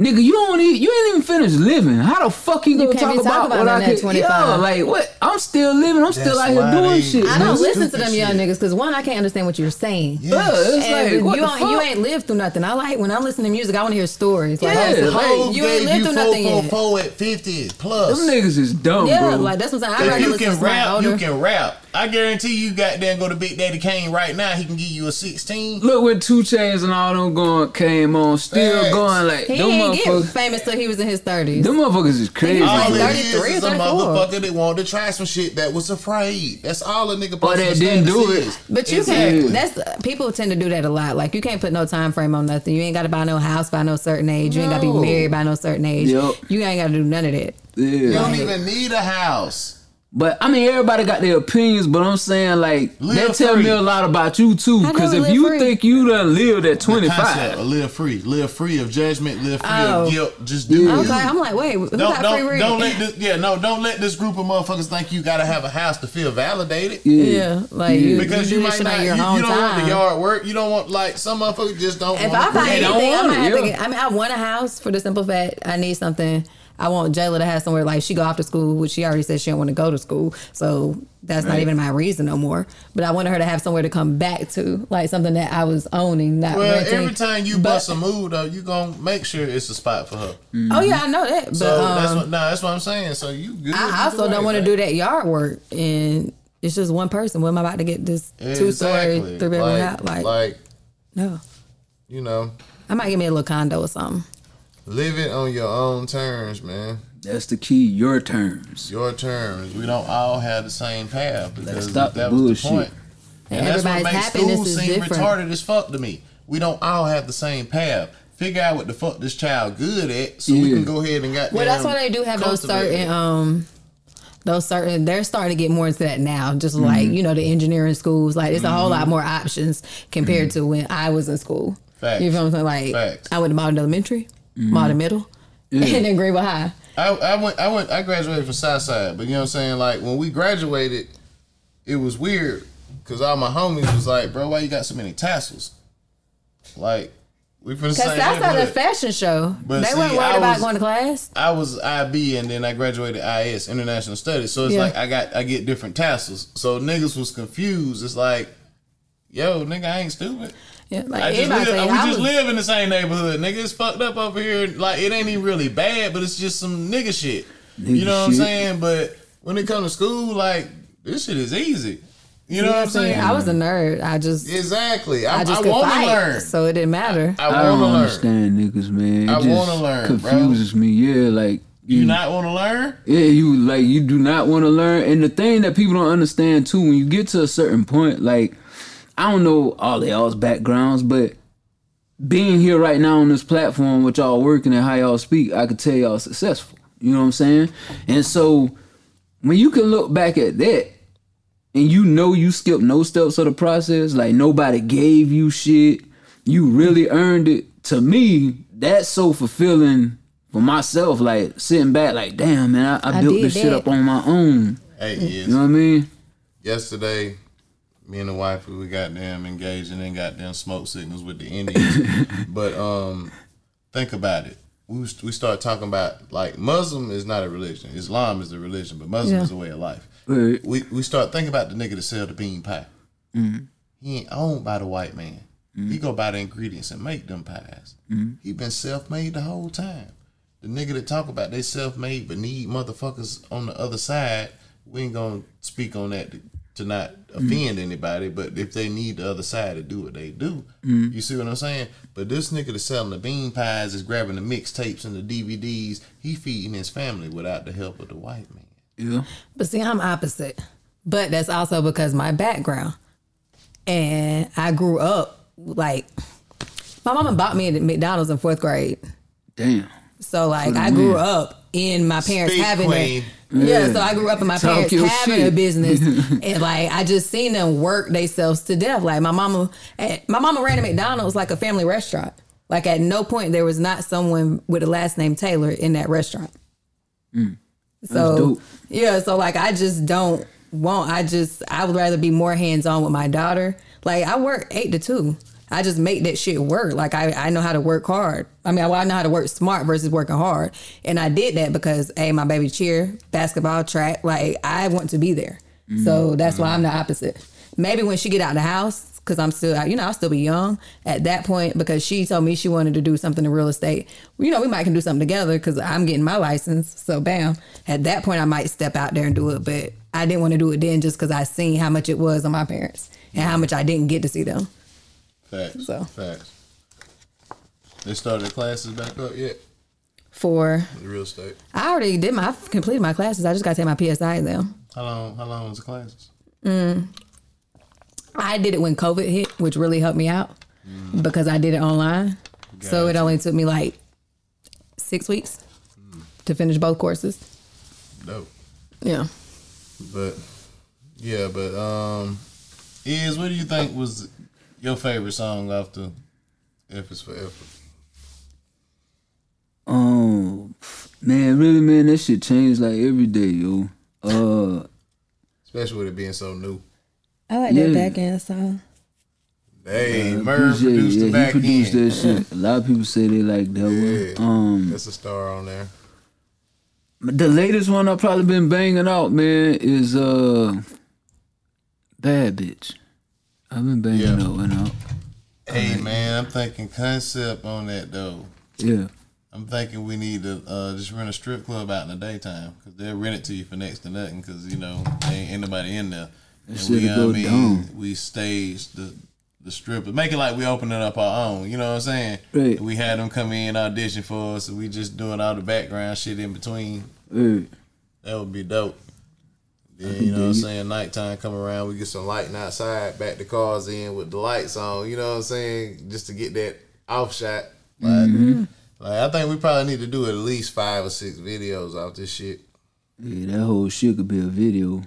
Nigga, you don't even, you ain't even finished living. How the fuck you gonna can't talk about, talking about what I of that 25. Yeah, like what? I'm still living. I'm still That's out here doing shit. I don't listen to them young shit. niggas because one, I can't understand what you're saying. Yeah, it's And like what you, the fuck? you ain't lived through nothing. I like when I listen to music, I want to hear stories. Like, Yeah, oh, like- you ain't lived you through nothing yet. 444 at 50 plus. Them niggas is dumb, Yeah, bro. like that's what I'm saying. I'd If rather you listen can to rap, you can rap. I guarantee you got there and go to Big Daddy Kane right now. He can give you a 16. Look when 2 Chainz and all them going came on, still Facts. going like he them ain't get motherfuckers. famous till he was in his 30s. Them motherfuckers is crazy. All All like bro. it is 33 is or a 34. motherfucker that wanted to try some shit that was afraid. That's all a nigga Or posting that the didn't do it. is. But you Exactly. can't. That's people tend to do that a lot. Like you can't put no time frame on nothing. You ain't got to buy no house by no certain age. You ain't got to be No. married by no certain age. Yup. You ain't got to do none of that. You Yeah. don't even need a house. But I mean, everybody got their opinions, but I'm saying like Live that tell free. me a lot about you too. Because if you free. think you done lived at The concept 25, live free, live free of judgment, live free Oh. of guilt. Just do Yeah. you. Okay, I'm like, wait, who Don't got don't, reign? don't let this yeah no don't let this group of motherfuckers think you gotta have a house to feel validated. yeah, Yeah, like you, Because you, you, do might not, on you, you don't want the yard work. You don't want like some motherfuckers just don't. If want I buy They don't anything, I want might it, have to yeah. get. I mean, I want a house for the simple fact I need something. I want Jayla to have somewhere like she go off to school, which she already said she don't want to go to school. So that's not even my reason no more. But I wanted her to have somewhere to come back to, like something that I was owning, not Well, renting. every time you But- bust a move though, you gonna make sure it's a spot for her. Oh yeah, I know that. But So um, that's what no, that's what I'm saying. So you good. I also don't want to do that yard work, and it's just one person. What am I about to get this two story, three bedroom like, house? Like, like no, you know, I might give me a little condo or something. Live it on your own terms, man. that's the key. Your terms. Your terms. We don't all have the same path because stop the that was bullshit. the point. And that's what Everybody's makes happiness school is seem different. retarded as fuck to me. We don't all have the same path. Figure out what the fuck this child good at, so we can go ahead and got. Well, that's why they do have those certain um those certain they're starting to get more into that now. Just like, Mm-hmm. you know, the engineering schools. Like it's a whole lot more options compared to when I was in school. Mm-hmm. Facts. You feel what I'm saying? Like Facts. I went to Mauldin Elementary, Mm-hmm. Mauldin Middle, and then Greenville High. I, I went I went I graduated from Southside, but you know what I'm saying? Like when we graduated, it was weird because all my homies was like, "Bro, why you got so many tassels?" Like we from the Cause same that's not a fashion show. But they see, weren't I worried about was- going to class. I was IB and then I graduated IS International Studies. So it's Yeah. like I got I get different tassels. So niggas was confused. It's like, yo, nigga, I ain't stupid. Yeah, like I just live, say, we I just was- live in the same neighborhood. Nigga, it's fucked up over here. Like it ain't even really bad, but it's just some nigga shit. you Nigga know what I'm saying? But when it comes to school, like this shit is easy. You know You what I'm saying? I was a nerd. I just exactly. I, I I, just could want to learn. so it didn't matter. I I want don't learn. understand niggas, man. It I just wanna learn, bro. Confuses me. Yeah, like You not want to learn? Yeah, you like you do not want to learn. And the thing that people don't understand too, when you get to a certain point, like I don't know all of y'all's backgrounds, but being here right now on this platform with y'all working and how y'all speak, I could tell y'all successful. You know what I'm saying? And so when you can look back at that and you know you skipped no steps of the process, like nobody gave you shit, you really earned it. To me, that's so fulfilling for myself. Like sitting back, like damn man, I, I, I built did this shit up on my own. Hey, yes. You know what I mean? yesterday, me and the wife we got them engaged and then got them smoke signals with the Indians. but um, think about it. We we start talking about like Muslim is not a religion. Islam is the religion, but Muslim Yeah. is a way of life. Right. We we start thinking about the nigga that sell the bean pie. Mm-hmm. He ain't owned by the white man. He mm-hmm. go buy the ingredients and make them pies. Mm-hmm. He been self made the whole time. The nigga that talk about they self made but need motherfuckers on the other side, we ain't gonna speak on that to, to not offend anybody. But if they need the other side to do what they do, you see what I'm saying? But this nigga that's selling the bean pies is grabbing the mixtapes and the DVDs. He feeding his family without the help of the white man. Yeah. But see, I'm opposite. But that's also because my background. And I grew up like my mama bought me at McDonald's in fourth grade. Damn. So like I grew up in my parents Speak, having queen. a yeah, Yeah. so I grew up in my Talk parents your having shit. a business, and like I just seen them work themselves to death. Like my mama, eh, my mama ran a McDonald's like a family restaurant. Like at no point there was not someone with a last name Taylor in that restaurant. so dope. yeah, so like I just don't want. I just I would rather be more hands on with my daughter. Like I work eight to two. I just make that shit work. Like I, I know how to work hard. I mean, I, I know how to work smart versus working hard. And I did that because hey, my baby cheer, basketball, track, like I want to be there. So mm-hmm. that's why I'm the mm-hmm. opposite. Maybe when she get out of the house, because I'm still, you know, I'll still be young at that point because she told me she wanted to do something in real estate. You know, we might can do something together because I'm getting my license. So bam, at that point I might step out there and do it. But I didn't want to do it then just because I seen how much it was on my parents and how much I didn't get to see them. Facts. So. Facts. They started classes back up yet? For real estate. I already did my, I've completed my classes. I just got to take my PSI exam. How long? How long was the classes? Mm. I did it when COVID hit, which really helped me out mm. because I did it online. So it Gotcha. only took me like six weeks mm. to finish both courses. Dope. Yeah. But yeah, but um, is what do you think was your favorite song off the F is for Effort? Um, man, really, man, that shit changed like every day, yo. Uh, Especially with it being so new. I like Yeah. that back end song. Hey, Merv PJ, produced yeah, the back he produced end. that shit. A lot of people say they like that Yeah. one. Um, That's a star on there. the latest one I've probably been banging out, man, is uh, Bad Bitch. I've been banging Yeah. that one out. Hey man, I'm thinking concept on that though. Yeah, I'm thinking we need to uh, just rent a strip club out in the daytime because they'll rent it to you for next to nothing because you know ain't anybody in there. And we, go I mean, down. we stage the the strip, make it like we opening up our own. You know what I'm saying? Right. We had them come in audition for us, and we just doing all the background shit in between. hey, That would be dope. Then you know what I'm saying. Nighttime come around, we get some lighting outside, back the cars in with the lights on. You know what I'm saying, just to get that off shot. Like, Mm-hmm. like I think we probably need to do at least five or six videos off this shit. yeah, that whole shit could be a video.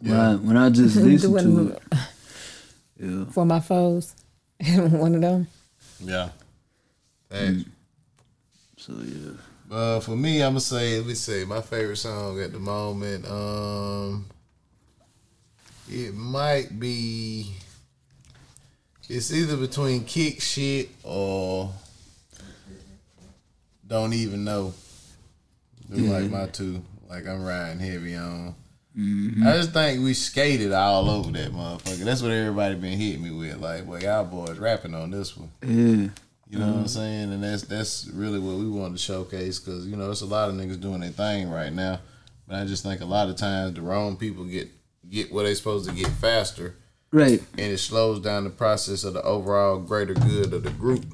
When, I, when I just listen to it, yeah. for my foes. One of them. Yeah. Thanks. So yeah, Uh, for me, I'm gonna say, let me say, my favorite song at the moment. Um, it might be. It's either between kick shit or don't even know. They're like my two. Like I'm riding heavy on. I just think we skated all over that motherfucker. That's what everybody been hitting me with. Like, well, y'all boys rapping on this one. yeah. You know what I'm mm-hmm. saying? And that's that's really what we wanted to showcase because you know it's a lot of niggas doing their thing right now, but I just think a lot of times the wrong people get get what they supposed to get faster, Right. and it slows down the process of the overall greater good of the group.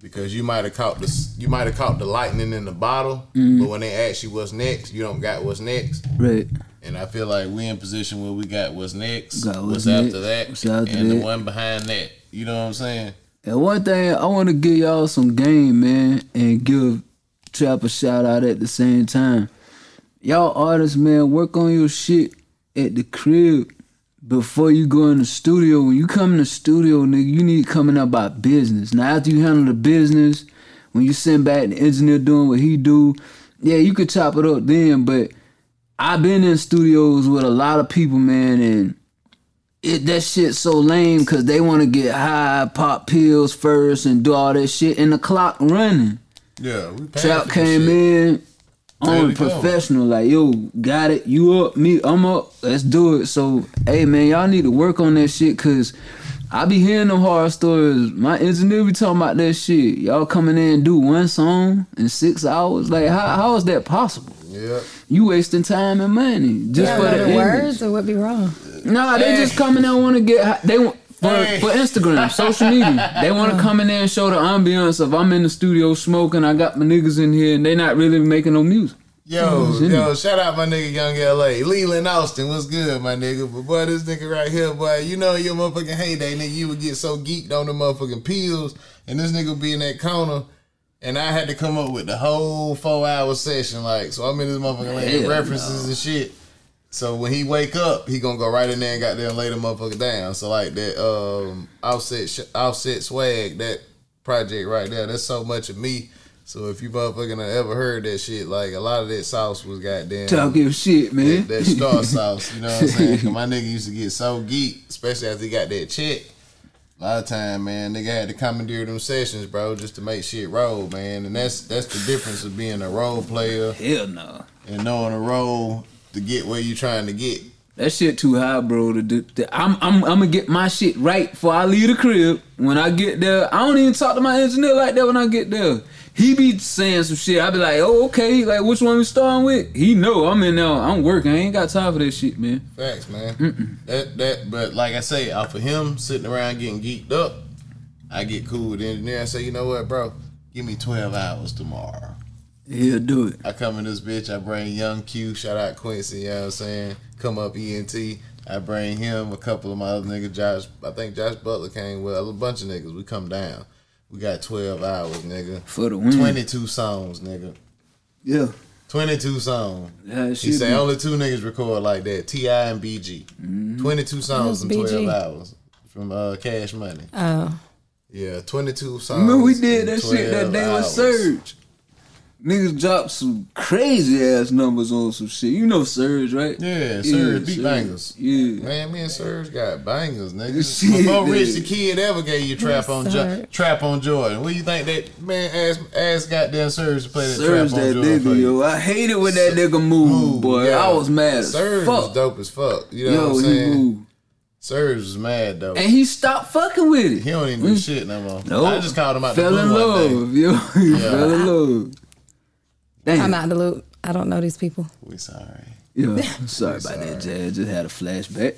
Because you might have caught the you might have caught the lightning in the bottle, mm-hmm. but when they ask you what's next, you don't got what's next. Right. And I feel like we in position where we got what's next, Got what's, what's after that, what's after and the one behind that. You know what I'm saying? And one thing I want to give y'all some game, man, and give Trap a shout out at the same time. Y'all artists, man, work on your shit at the crib before you go in the studio. When you come in the studio, nigga, you need coming up by business. Now after you handle the business, when you send back the engineer doing what he do, yeah, you could chop it up then. But I've been in studios with a lot of people, man, and it that shit so lame because they want to get high, pop pills first, and do all that shit, and the clock running. Yeah, we paying Trap came shit. in Ready on to go. professional, like yo, got it, you up, me, I'm up, let's do it. So, hey man, y'all need to work on that shit, cause I be hearing them horror stories. My engineer be talking about that shit. Y'all coming in and do one song in six hours, like how how is that possible? Yep. You wasting time and money just Yeah, for know the the image. words or what be wrong? Nah, they just come in there want to get. They want for Hey. for Instagram, social media. They want to come in there and show the ambiance of I'm in the studio smoking. I got my niggas in here, and they not really making no music. Yo, shit. yo, shout out my nigga Young LA. Leland Austin, what's good, my nigga? But boy, this nigga right here, boy, you know your motherfucking heyday, nigga, you would get so geeked on the motherfucking pills, and this nigga be in that corner, and I had to come up with the whole four hour session, like, so I'm in this motherfucking Hell references and shit. So when he wake up, he gonna go right in there and got there and lay the motherfucker down. So like that um offset sh- offset swag, that project right there, that's so much of me. So if you motherfucking ever heard that shit, like a lot of that sauce was goddamn Talk your shit, man. that, that star sauce. You know what I'm saying? my nigga used to get so geek, especially after he got that check. A lot of time, man, nigga had to commandeer them sessions, bro, just to make shit roll, man. And that's that's the difference of being a role player Hell no. and knowing a role to get where you trying to get. That shit too high, bro. To do, to- I'm, I'm, I'm gonna get my shit right before I leave the crib. When I get there, I don't even talk to my engineer like that when I get there. He be saying some shit. I be like, oh, okay. Like, which one we starting with? He know I'm in there. I'm working. I ain't got time for that shit, man. Facts, man. That that, but like I say, off of him sitting around getting geeked up, I get cool with the engineer. I say, you know what, bro? Give me twelve hours tomorrow. He'll do it. I come in this bitch. I bring Young Q. Shout out Quincy. You know what I'm saying? Come up ENT. I bring him a couple of my other niggas. Josh, I think Josh Butler came with a bunch of niggas. We come down. We got 12 hours, nigga. For the win. 22 songs, nigga. Yeah. 22 songs. Yeah, it He say be. only two niggas record like that. T.I. and BG. Mm-hmm. 22 songs in 12 BG? hours from uh, Cash Money. Oh, Yeah, 22 songs. Remember we did that shit that 12 day with. Surge. Niggas dropped some crazy ass numbers on some shit. You know Surge, right? Yeah, Surge beat Surge. bangers. Yeah. Man, me and Serge got bangers, nigga. Shit, Before dude. Rich the Kid ever gave you trap on jo- trap on Jordan. What do you think that man ass asked goddamn Serge to play that Surge trap on that Jordan for nigga, you? yo. I hated when that nigga moved, Move, boy. yeah. I was mad as Serge fuck. was dope as fuck. You know Yo, what I'm he saying? moved. Serge was mad though. And he stopped fucking with it. he don't even do mm. shit no more. No. I just called him out Fell the in blue one day. love, yo. He fell in love. Damn. I'm out the loop. I don't know these people. We sorry. Yeah, sorry about that, Jazz. Just had a flashback.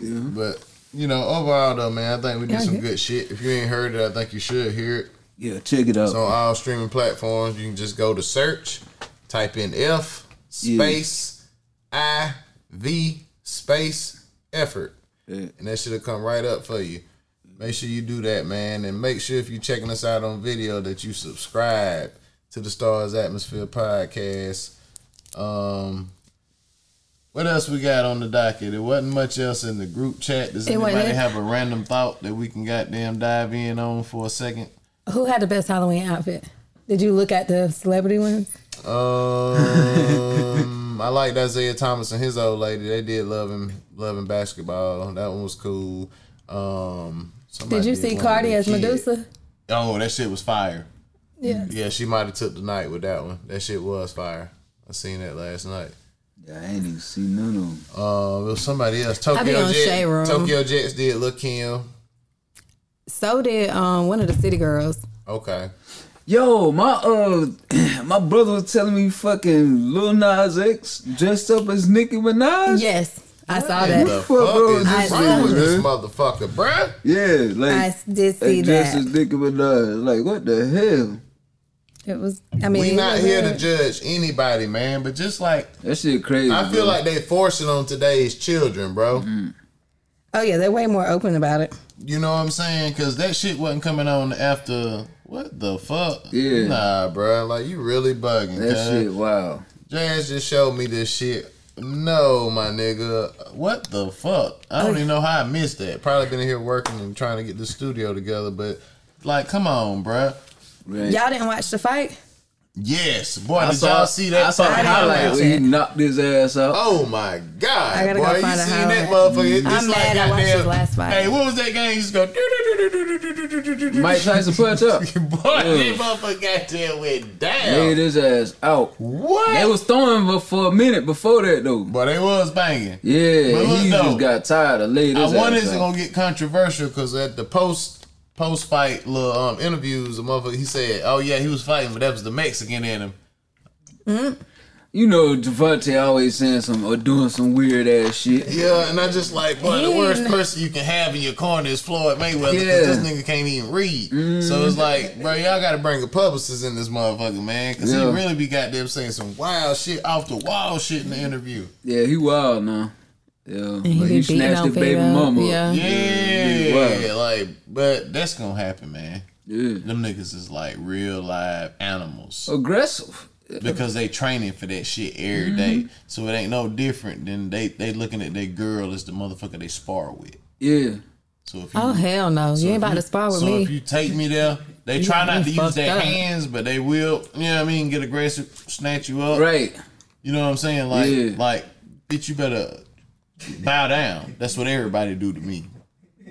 But you know, overall though, man, I think we did Yeah, some yeah. good shit. If you ain't heard it, I think you should hear it. Yeah, check it out. It's on all streaming platforms. You can just go to search, type in F space I V space effort, Yeah. and that should have come right up for you. Make sure you do that, man, and make sure if you're checking us out on video that you subscribe to the Stars Atmosphere podcast. Um, what else we got on the docket? There wasn't much else in the group chat. Does It wasn't. anybody have a random thought that we can goddamn dive in on for a second? Who had the best Halloween outfit? Did you look at the celebrity ones? Um, I liked Isaiah Thomas and his old lady. They did love him, loving basketball. That one was cool. Um, Did you see Cardi as kid. Medusa? Oh, that shit was fire. Yeah. Yeah, she might have took the night with that one. That shit was fire. I seen that last night. Yeah, I ain't even seen none of them. Uh, it was somebody else. I be Tokyo on Shade Room. Jets. Tokyo Jetz did Lil Kim. So did um one of the city girls. Okay. Yo, my uh, my brother was telling me fucking Lil Nas X dressed up as Nicki Minaj. Yes, I saw What that. the Fuck, fuck bro, is this wrong with this motherfucker, bruh? Yeah, like I did see like dressed as Nicki Minaj. Like what the hell? It was. I mean, We it not here to judge anybody, man. But just like That shit crazy. I feel bro. like they force it on today's children, bro. Mm-hmm. Oh yeah, they're way more open about it. You know what I'm saying? Because that shit wasn't coming on after. What the fuck? Yeah. Nah, bro. Like, you really bugging. that cuz. shit. Wow. Jazz just showed me this shit. No, my nigga. What the fuck? I don't oh, even know how I missed that. Probably been here working and trying to get the studio together, but like, come on, bruh. Right. Y'all didn't watch the fight? Yes, boy. I did saw, y'all see that? I saw the I highlight watch he knocked his ass out. Oh my god! I gotta boy, go you find a seen that highlight. motherfucker? It's I'm like mad I watched goddamn- his last fight. Hey, what was that game? You just go. Mike Tyson punch up. Boy, that motherfucker goddamn went down. Laid his ass out. What? They was throwing him for a minute before that though. but they was banging. Yeah, But look he though, just got tired of laid I his wonder ass is it out. gonna get controversial because at the post post fight little um interviews, the motherfucker he said, "Oh yeah, he was fighting, but that was the Mexican in him." You know, Gervonta always saying some or doing some weird ass shit. Yeah, and I just like, boy, the worst person you can have in your corner is Floyd Mayweather because Yeah. this nigga can't even read. So it's like, bro, y'all got to bring a publicist in this motherfucker, man, because Yeah. he really be goddamn saying some wild shit off the wall shit in the interview. Yeah, he wild now. Yeah, he but be he beating snatched on the baby females. mama. Yeah. Yeah, Wow. like, but that's gonna happen, man. yeah. Them niggas is like real live animals Aggressive. because they training for that shit every mm-hmm. day. So it ain't no different than they they looking at their girl as the motherfucker they spar with. Yeah. So if you Oh hell no! So you ain't if about to spar with so me. So if you take me there, they try not to use their up. hands, but they will. You know what I mean? Get aggressive, snatch you up. Right. You know what I'm saying? Like, Yeah. like, bitch, you better bow down. That's what everybody do to me.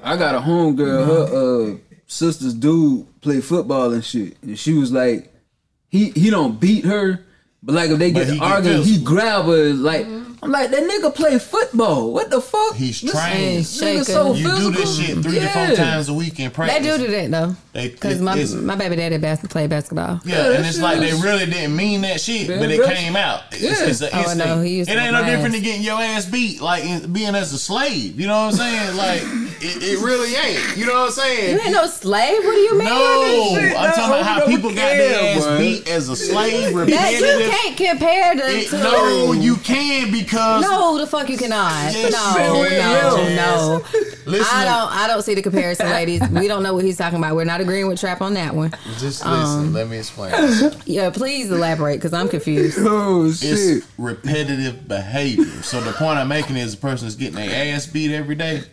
I got a homegirl, her uh sister's dude play football and shit. And she was like, he he don't beat her, but like if they get arguing, he grab her like I'm like that nigga play football. What the fuck? He's This trained. nigga so You do this shit three to four times a week in They practice. do do that though, because it- my it's- my baby daddy bas- played basketball. Yeah, Yeah, and it's shit like they really didn't mean that shit, Yeah, but it came out. It's, yeah. it's an Oh, no, he used it ain't no whip different ass. than getting your ass beat, like in, being as a slave. You know what I'm saying? Like it, it really ain't. You know what I'm saying? You ain't no slave. What do you mean? No, shit I'm talking about how people got their ass beat as a slave, That you can't compare to. It- no, you can because No, the fuck you cannot. Yes, no, you no, no. Listen, I don't. I don't see the comparison, ladies. We don't know what he's talking about. We're not agreeing with Trap on that one. Just listen. Um, let me explain. Yeah, please elaborate because I'm confused. Oh shit. It's repetitive behavior. So the point I'm making is, a person is getting their ass beat every day.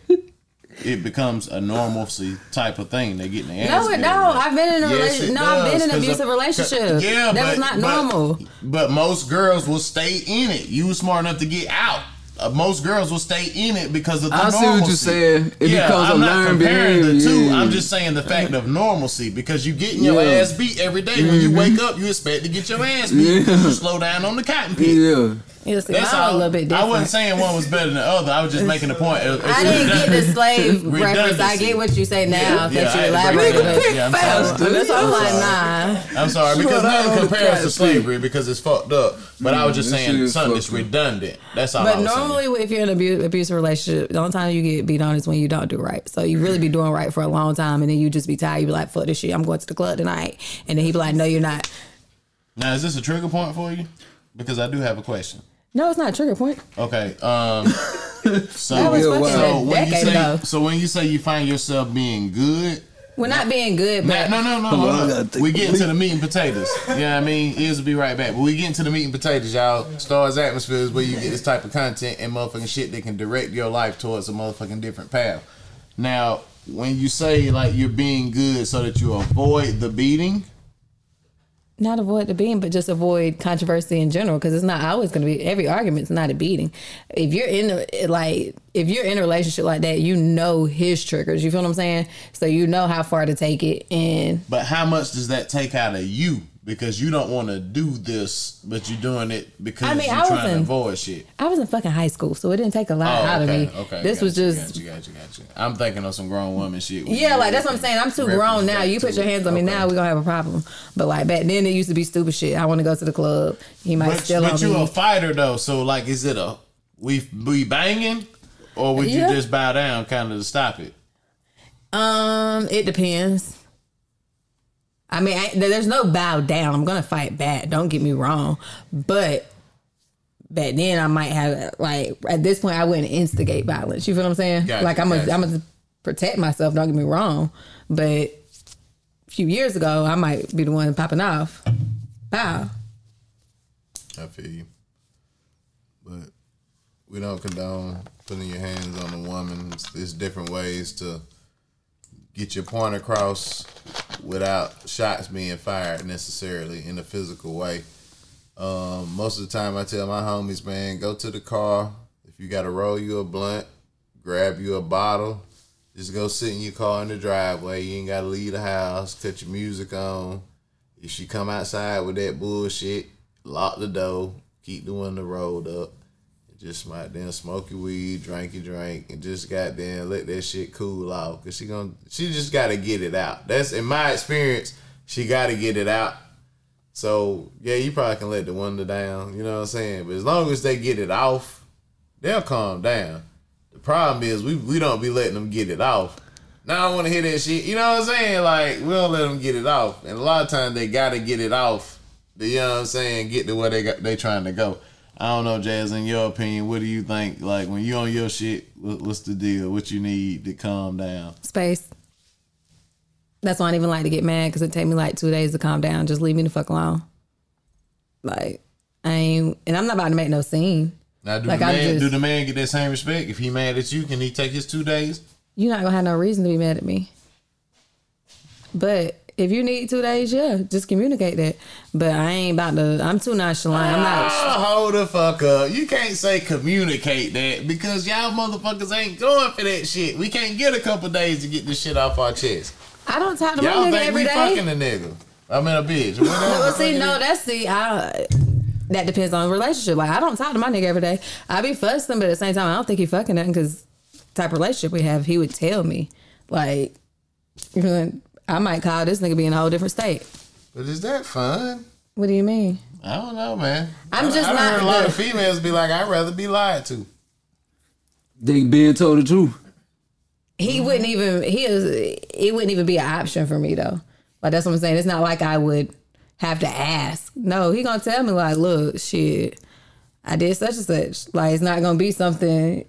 It becomes a normalcy type of thing. They get getting their ass No, it don't. every day. I've been in a Yes, relationship. it No, I've been in an 'cause abusive of- relationship. Yeah, that but, was not but- normal. But most girls will stay in it. You was smart enough to get out. Uh, most girls will stay in it because of the I see what normalcy. you're saying. It yeah, becomes I'm a not learned comparing the behavior, two. yeah. I'm just saying the fact of normalcy because you getting your Yeah. ass beat every day. When you wake up, you expect to get your ass beat. Yeah. You slow down on the cotton pick. Yeah. You see, That's all. a little bit I wasn't saying one was better than the other. I was just making a point. It- it's I didn't get the slave reference. I get what you say now Yeah, that yeah, I you had to elaborated. break it but- down. Yeah, I'm faster. sorry. That's why I'm I'm like, sorry. nah. I'm sorry because Slow nothing compares to slavery because it's fucked up. But I was just Mm, saying shit is something that's redundant. That's all. I But was normally, saying. if you're in an abu- abusive relationship, the only time you get beat on is when you don't do right. So you really be doing right for a long time, and then you just be tired. You be like, "Fuck this shit, I'm going to the club tonight," and then he be like, "No, you're not." now is this a trigger point for you? Because I do have a question. No, it's not a trigger point. Okay. Um. So, That was Yeah, fucking wow. so when you say ago. so when you say you find yourself being good, We're not being good, Nah, but no, no, no, Hold on, I hold gotta We get into the meat and potatoes. You know what I mean? Ears will be right back. But we get into the meat and potatoes, y'all. Stars Atmosphere is where you get this type of content and motherfucking shit that can direct your life towards a motherfucking different path. Now, when you say like you're being good so that you avoid the beating, not avoid the beating, but just avoid controversy in general because it's not always going to be every argument's not a beating. If you're in a, like if you're in a relationship like that, you know his triggers. You feel what I'm saying? So you know how far to take it, and but how much does that take out of you? Because you don't want to do this, but you're doing it because I mean, you're I trying to wasn't- avoid shit. I was in fucking high school, so it didn't take a lot Oh, out okay, of me. okay. this was just gotcha, gotcha, gotcha. I'm thinking of some grown woman shit. Yeah, like that's what I'm saying. I'm too grown now. You put your hands on me Okay. now, we're gonna have a problem. But like back then, it used to be stupid shit. I want to go to the club. He might But, steal but you me. a fighter though, so like, is it a we we banging, or would Yeah. you just bow down kind of to stop it? Um, it depends. I mean, I, there's no bow down. I'm gonna fight back. Don't get me wrong, but back then I might have like at this point I wouldn't instigate violence. You feel what I'm saying? Gotcha, like I'm gonna gotcha. I'm gonna protect myself. Don't get me wrong, but a few years ago I might be the one popping off. Wow. I feel you, but we don't condone putting your hands on a woman. It's, there's different ways to get your point across without shots being fired necessarily in a physical way. Um, most of the time, I tell my homies, man, go to the car. If you got to roll you a blunt, grab you a bottle. Just go sit in your car in the driveway. You ain't got to leave the house. Cut your music on. If she come outside with that bullshit, lock the door. Keep doing the window rolled up. Just then smoke your weed, drink drink, and just goddamn let that shit cool off. Cause she gonna, she just gotta get it out. That's in my experience. She gotta get it out. So yeah, you probably can let the wonder down. You know what I'm saying? But as long as they get it off, they'll calm down. The problem is we we don't be letting them get it off. Now I don't want to hear that shit. You know what I'm saying? Like we don't let them get it off, and a lot of times they gotta get it off. You know what I'm saying? Get to where they got they trying to go. I don't know, Jazz. In your opinion, what do you think? Like when you on your shit, what's the deal? What you need to calm down? Space. That's why I don't even like to get mad because it take me like two days to calm down. Just leave me the fuck alone. Like I ain't, and I'm not about to make no scene. Now, do Like, the man just- do the man get that same respect? If he mad at you, can he take his two days? You're not gonna have no reason to be mad at me. But if you need two days, yeah, just communicate that. But I ain't about to. I'm too nonchalant. I'm not. Oh, hold the fuck up. You can't say communicate that because y'all motherfuckers ain't going for that shit. We can't get a couple days to get this shit off our chest. I don't talk to my Y'all nigga think every we day. fucking a nigga. I mean a bitch. Well, see, no, that's the. I that depends on the relationship. Like, I don't talk to my nigga every day. I be fussing, but at the same time, I don't think he fucking nothing because type of relationship we have, he would tell me, like, you know, I might call this nigga be in a whole different state. But is that fun? What do you mean? I don't know, man. I'm I- just I done not heard a lot of females be like, I'd rather be lied to. They being told the truth. He wouldn't even he is it wouldn't even be an option for me though. Like that's what I'm saying. It's not like I would have to ask. No, he gonna tell me like, look, shit, I did such and such. Like it's not gonna be something.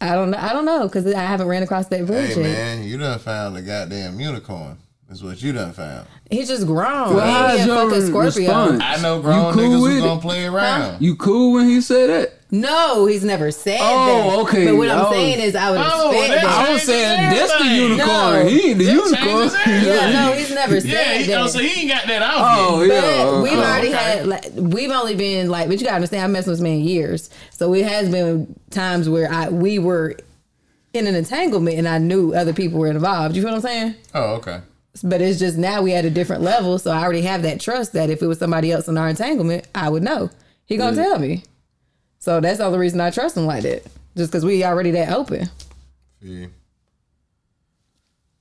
I don't know. I don't know because I haven't ran across that bridge Hey yet. man, you done found a goddamn unicorn. That's what you done found. He's just grown. Well, how he is a your fucking Scorpio. response? I know grown cool niggas with who it? gonna play around. You cool when he said that? No, he's never said Oh, that. okay. But what I'm Oh. saying is, I would Oh, expect that. I was saying that's the unicorn. No. He ain't the That unicorn. changes. Yeah, no, he's never said Yeah, he, that. oh, so he ain't got that out Oh yet. yeah. But we've okay. already okay. had, like, we've only been like, but you gotta understand, I've messed with this man years. So it has been times where I we were in an entanglement and I knew other people were involved. You feel what I'm saying? Oh, okay. But it's just now we at a different level, so I already have that trust that if it was somebody else in our entanglement, I would know. He gonna tell me. So that's the only reason I trust him like that. Just because we already that open. Yeah.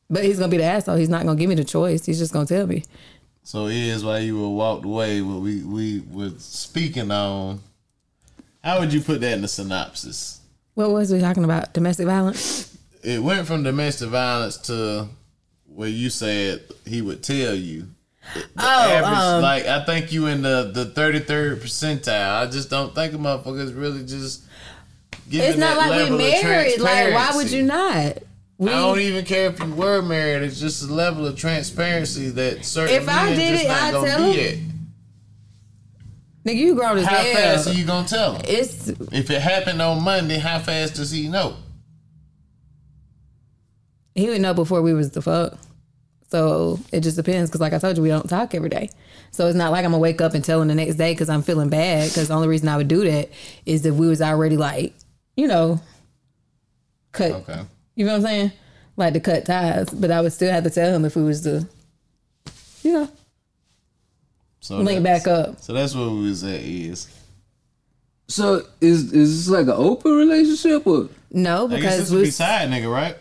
But he's gonna be the asshole. He's not gonna give me the choice. He's just gonna tell me. So here's why you were walked away. What we we were speaking on. How would you put that in the synopsis? What was we talking about? Domestic violence? It went from domestic violence to where you said he would tell you. The Oh, average, um, like I think you in the the thirty third percentile. I just don't think a motherfuckers really just. It's not like we married. Like, why would you not? We, I don't even care if you were married. It's just a level of transparency that certain If I did just it, gonna tell him. nigga, you grown as. How hell. fast are you gonna tell him? It's If it happened on Monday, how fast does he know? he would know before we was the fuck. So it just depends. Cause like I told you, we don't talk every day. So it's not like I'm gonna wake up and tell him the next day because I'm feeling bad. Cause the only reason I would do that is if we was already like, you know, cut. Okay. You know what I'm saying? Like to cut ties. But I would still have to tell him if we was to, you know, So link that's- back up. So that's what we was at is. So is is this like an open relationship or? No, because this we would be was, side nigga, right?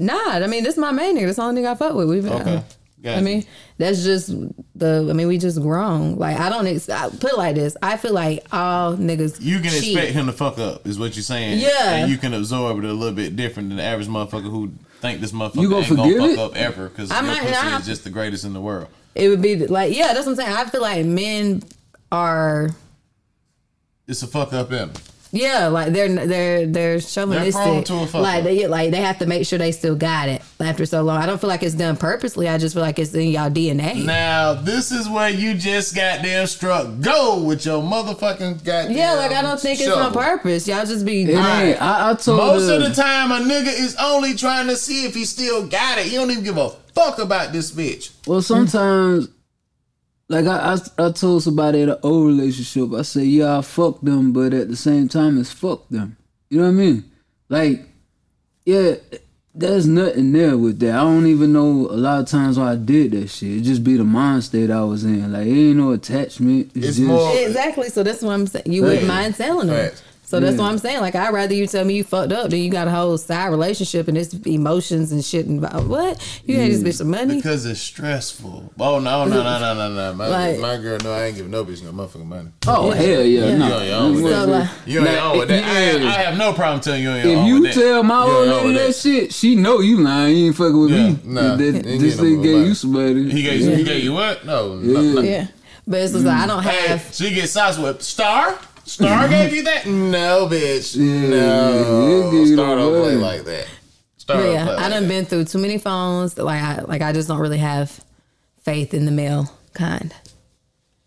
Nah. I mean, this is my main nigga. That's the only nigga I fuck with. We've been. Okay. Gotcha. I mean, that's just the. I mean, we just grown. Like I don't ex- I put it like this. I feel like all niggas. You can cheat. expect him to fuck up, is what you're saying. Yeah. And you can absorb it a little bit different than the average motherfucker who think this motherfucker You gonna ain't gonna fuck it? up ever because I your might pussy not. is just the greatest in the world. It would be like yeah. That's what I'm saying. I feel like men are It's a fuck up in him. Yeah. Like they're they're they're chauvinistic. prone to a fuck like they like they have to make sure they still got it after so long. I don't feel like it's done purposely. I just feel like it's in y'all DNA. Now, this is where you just goddamn struck gold with your motherfucking goddamn yeah, like I don't think it's on purpose. Y'all just be It ain't. I, I told Most her, of the time, a nigga is only trying to see if he still got it. He don't even give a fuck about this bitch. Well, sometimes, like I, I, I told somebody in an old relationship, I said, yeah, I fuck them, but at the same time, it's fuck them. You know what I mean? Like, yeah, there's nothing there with that. I don't even know a lot of times why I did that shit. It just be the mind state I was in. Like, it ain't no attachment. It's, It's just, more- Exactly. So that's what I'm saying. You wouldn't mind telling them. Facts. So that's Yeah. what I'm saying. Like I'd rather you tell me you fucked up than you got a whole side relationship and it's emotions and shit involved. What? You had this bitch some money? Because it's stressful. Oh, no, no, no, no, no, no. My, Like- my girl, no, I ain't giving no bitch no motherfucking money. oh, hell yeah. Yeah. No. You on your own with So, that. like, You ain't Nah, on with that. I, yeah. I have no problem telling you on your If own you with that. tell my old lady with that shit, she know you lying. You ain't fucking with Yeah, me. nah, That- this getting no gave money. you somebody. He gave, he gave you what? No, no, no. yeah. But it's just like I don't Hey, have she gets sauce with Star. Star gave you that? No, bitch. Yeah, no. he'll Star don't play like that. Star yeah, play I like done that. been through too many phones. Like I like I just don't really have faith in the male kind.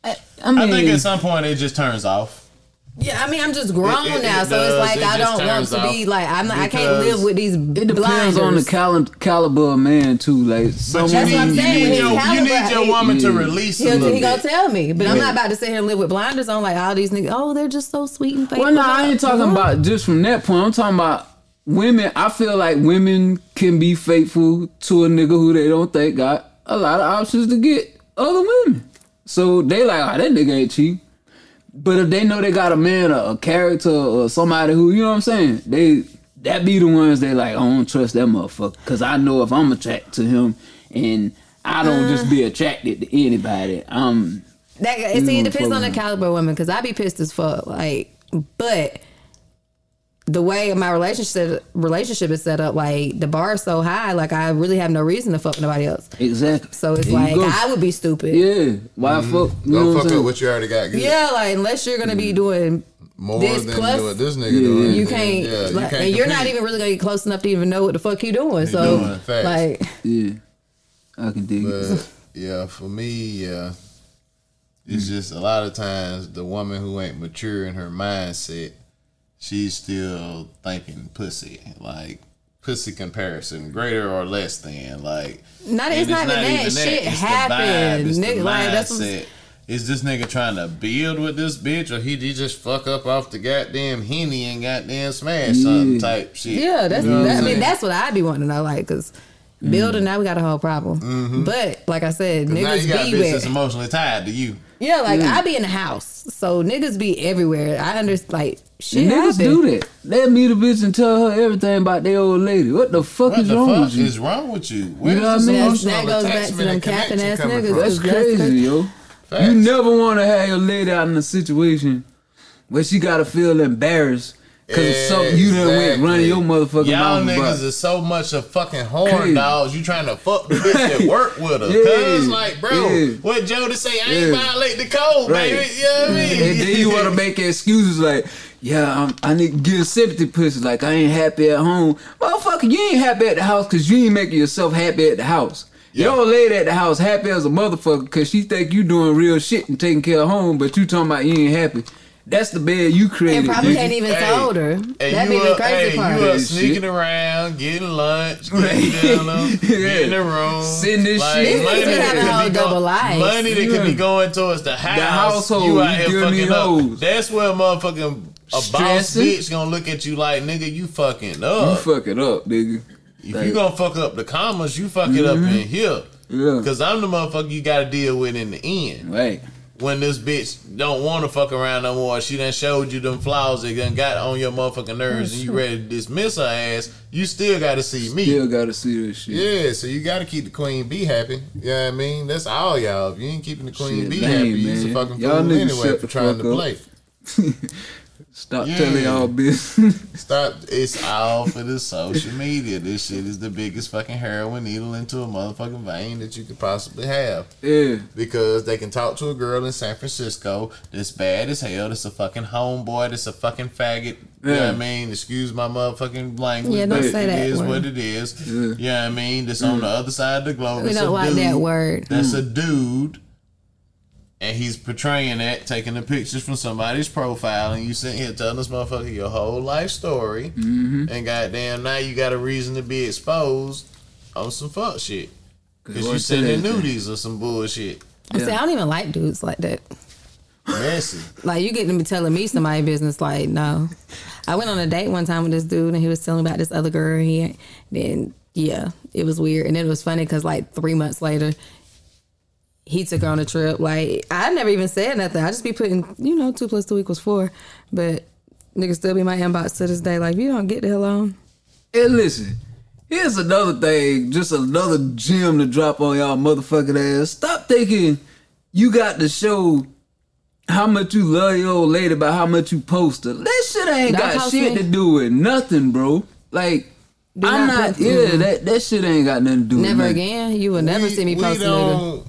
I mean, I think at some point it just turns off. Yeah, I mean, I'm just grown It- it- now, it so it's like It I don't want to be like I'm not. I can't live with these. It depends on the cal- caliber of man too. Like some But That's you what I'm need, saying, you need his your, you need your he- woman to release a He'll, little he gonna bit. tell me, but I'm not about to sit here and live with blinders on. Like all these niggas, oh, they're just so sweet and faithful. Well, no, I ain't talking about just from that point. I'm talking about women. I feel like women can be faithful to a nigga who they don't think got a lot of options to get other women. So they like, oh, that nigga ain't cheap. But if they know they got a man, a, a character, or somebody who, you know what I'm saying, they that be the ones they like, I don't trust that motherfucker. Cause I know if I'm attracted to him and I don't just be attracted to anybody. Um That see, it Mm, depends on the caliber of women because I be pissed as fuck. Like, but the way my relationship relationship is set up, like the bar is so high, like I really have no reason to fuck with nobody else. exactly. So it's There like. I would be stupid. Yeah. Why mm-hmm. fuck? You Don't what fuck saying? up what you already got. Good. Yeah, like unless you're gonna be doing More this than plus- what this nigga Yeah, doing. you can't, Yeah, you like, can't and you're not even really gonna get close enough to even know what the fuck you doing. so doing, facts. like, Yeah, I can dig it. Yeah, for me, yeah, it's just a lot of times the woman who ain't mature in her mindset, she's still thinking pussy, like pussy comparison, greater or less than, like. Not- and it's not even that. even Shit It's the happened. vibe, it's the Nigga, like, that's what's- Is this nigga trying to build with this bitch, or he, he just fuck up off the goddamn henny and goddamn smash something type shit? yeah, that's You know that, I mean that's what I'd be wanting to know, like, cause mm-hmm. building now we got a whole problem. Mm-hmm. But like I said, 'Cause now you got niggas a be bitch where. emotionally tied to you. Yeah, like I be in the house, so niggas be everywhere. I understand, like shit Niggas happen. do that. They meet a bitch and tell her everything about their old lady. What the fuck What is the wrong fuck with you? is wrong with you? Where's know what I this mean? That's- emotional that goes back to attachment them capping ass niggas. That's That's crazy, crazy. yo. Facts. You never want to have your lady out in a situation where she gotta feel embarrassed because it's something you done went Exactly. running your motherfucking Y'all mouth niggas about. is so much of fucking horn Crazy. dogs. You trying to fuck the bitch that work with her? Yeah. Cause like, bro, Yeah. what Jody say? I ain't Yeah. violate the code, Right. baby. You know what I mean? And then you want to make excuses like, yeah, I'm, I need to get sympathy pussy. Like, I ain't happy at home. Motherfucker, you ain't happy at the house because you ain't making yourself happy at the house. Yeah. Your lady at the house happy as a motherfucker because she think you doing real shit and taking care of home, but you talking about you ain't happy. That's the bed you created. And probably nigga. hadn't even Hey, told her. And That'd be the crazy hey, part. you up sneaking shit. around, getting lunch, Right. getting dinner, Yeah. getting in the room, Sitting this like, shit. money These niggas that having could whole be double go- life. Money that could be going towards the house. household, You out here fucking up. hoes. That's where a motherfucking a boss Stressing. bitch gonna look at you like, nigga, you fucking up. fuck it up, nigga. if you gonna fuck up the commas, you fuck it up mm-hmm. in here. Yeah. Cause I'm the motherfucker you gotta deal with in the end. Right. When this bitch don't wanna fuck around no more, she done showed you them flaws that done got on your motherfucking nerves and you ready to dismiss her ass, you still gotta see me. Still gotta see this shit. Yeah, so you gotta keep the queen bee happy. You know what I mean? That's all y'all. If you ain't keeping the queen Shit, bee lame, happy, you's a fucking Y'all fool anyway for trying to up. play. Stop Yeah. telling y'all business. Stop. It's all for the social media. This shit is the biggest fucking heroin needle into a motherfucking vein that you could possibly have. yeah. Because they can talk to a girl in San Francisco that's bad as hell. That's a fucking homeboy. That's a fucking faggot. You know Yeah. what I mean? Excuse my motherfucking language. Yeah, don't but say it that is word. what it is. Yeah. You know what I mean? That's on the other side of the globe. We It's don't like dude that word. That's a mm. dude. And he's portraying that, taking the pictures from somebody's profile, and you sitting here telling this motherfucker your whole life story, Mm-hmm. and goddamn, now you got a reason to be exposed on some fuck shit. Because you sending nudies or some bullshit. I say I don't even like dudes like that. Messy. Like you getting to be telling me somebody's business. Like no, I went on a date one time with this dude, and he was telling me about this other girl. He then yeah, it was weird, and then it was funny because like three months later, he took on a trip. Like I never even said nothing. I just be putting you know two plus two equals four, but niggas still be my inbox to this day. Like if you don't get the hell on. Hey, listen. Here's another thing, just another gem to drop on y'all motherfucking ass. Stop thinking you got to show how much you love your old lady by how much you post her. That shit ain't Don't got shit me. to do with nothing, bro. Like, Do I'm not not, yeah, that, that shit ain't got nothing to do with Never nothing. again. You will never We- see me post a nigga.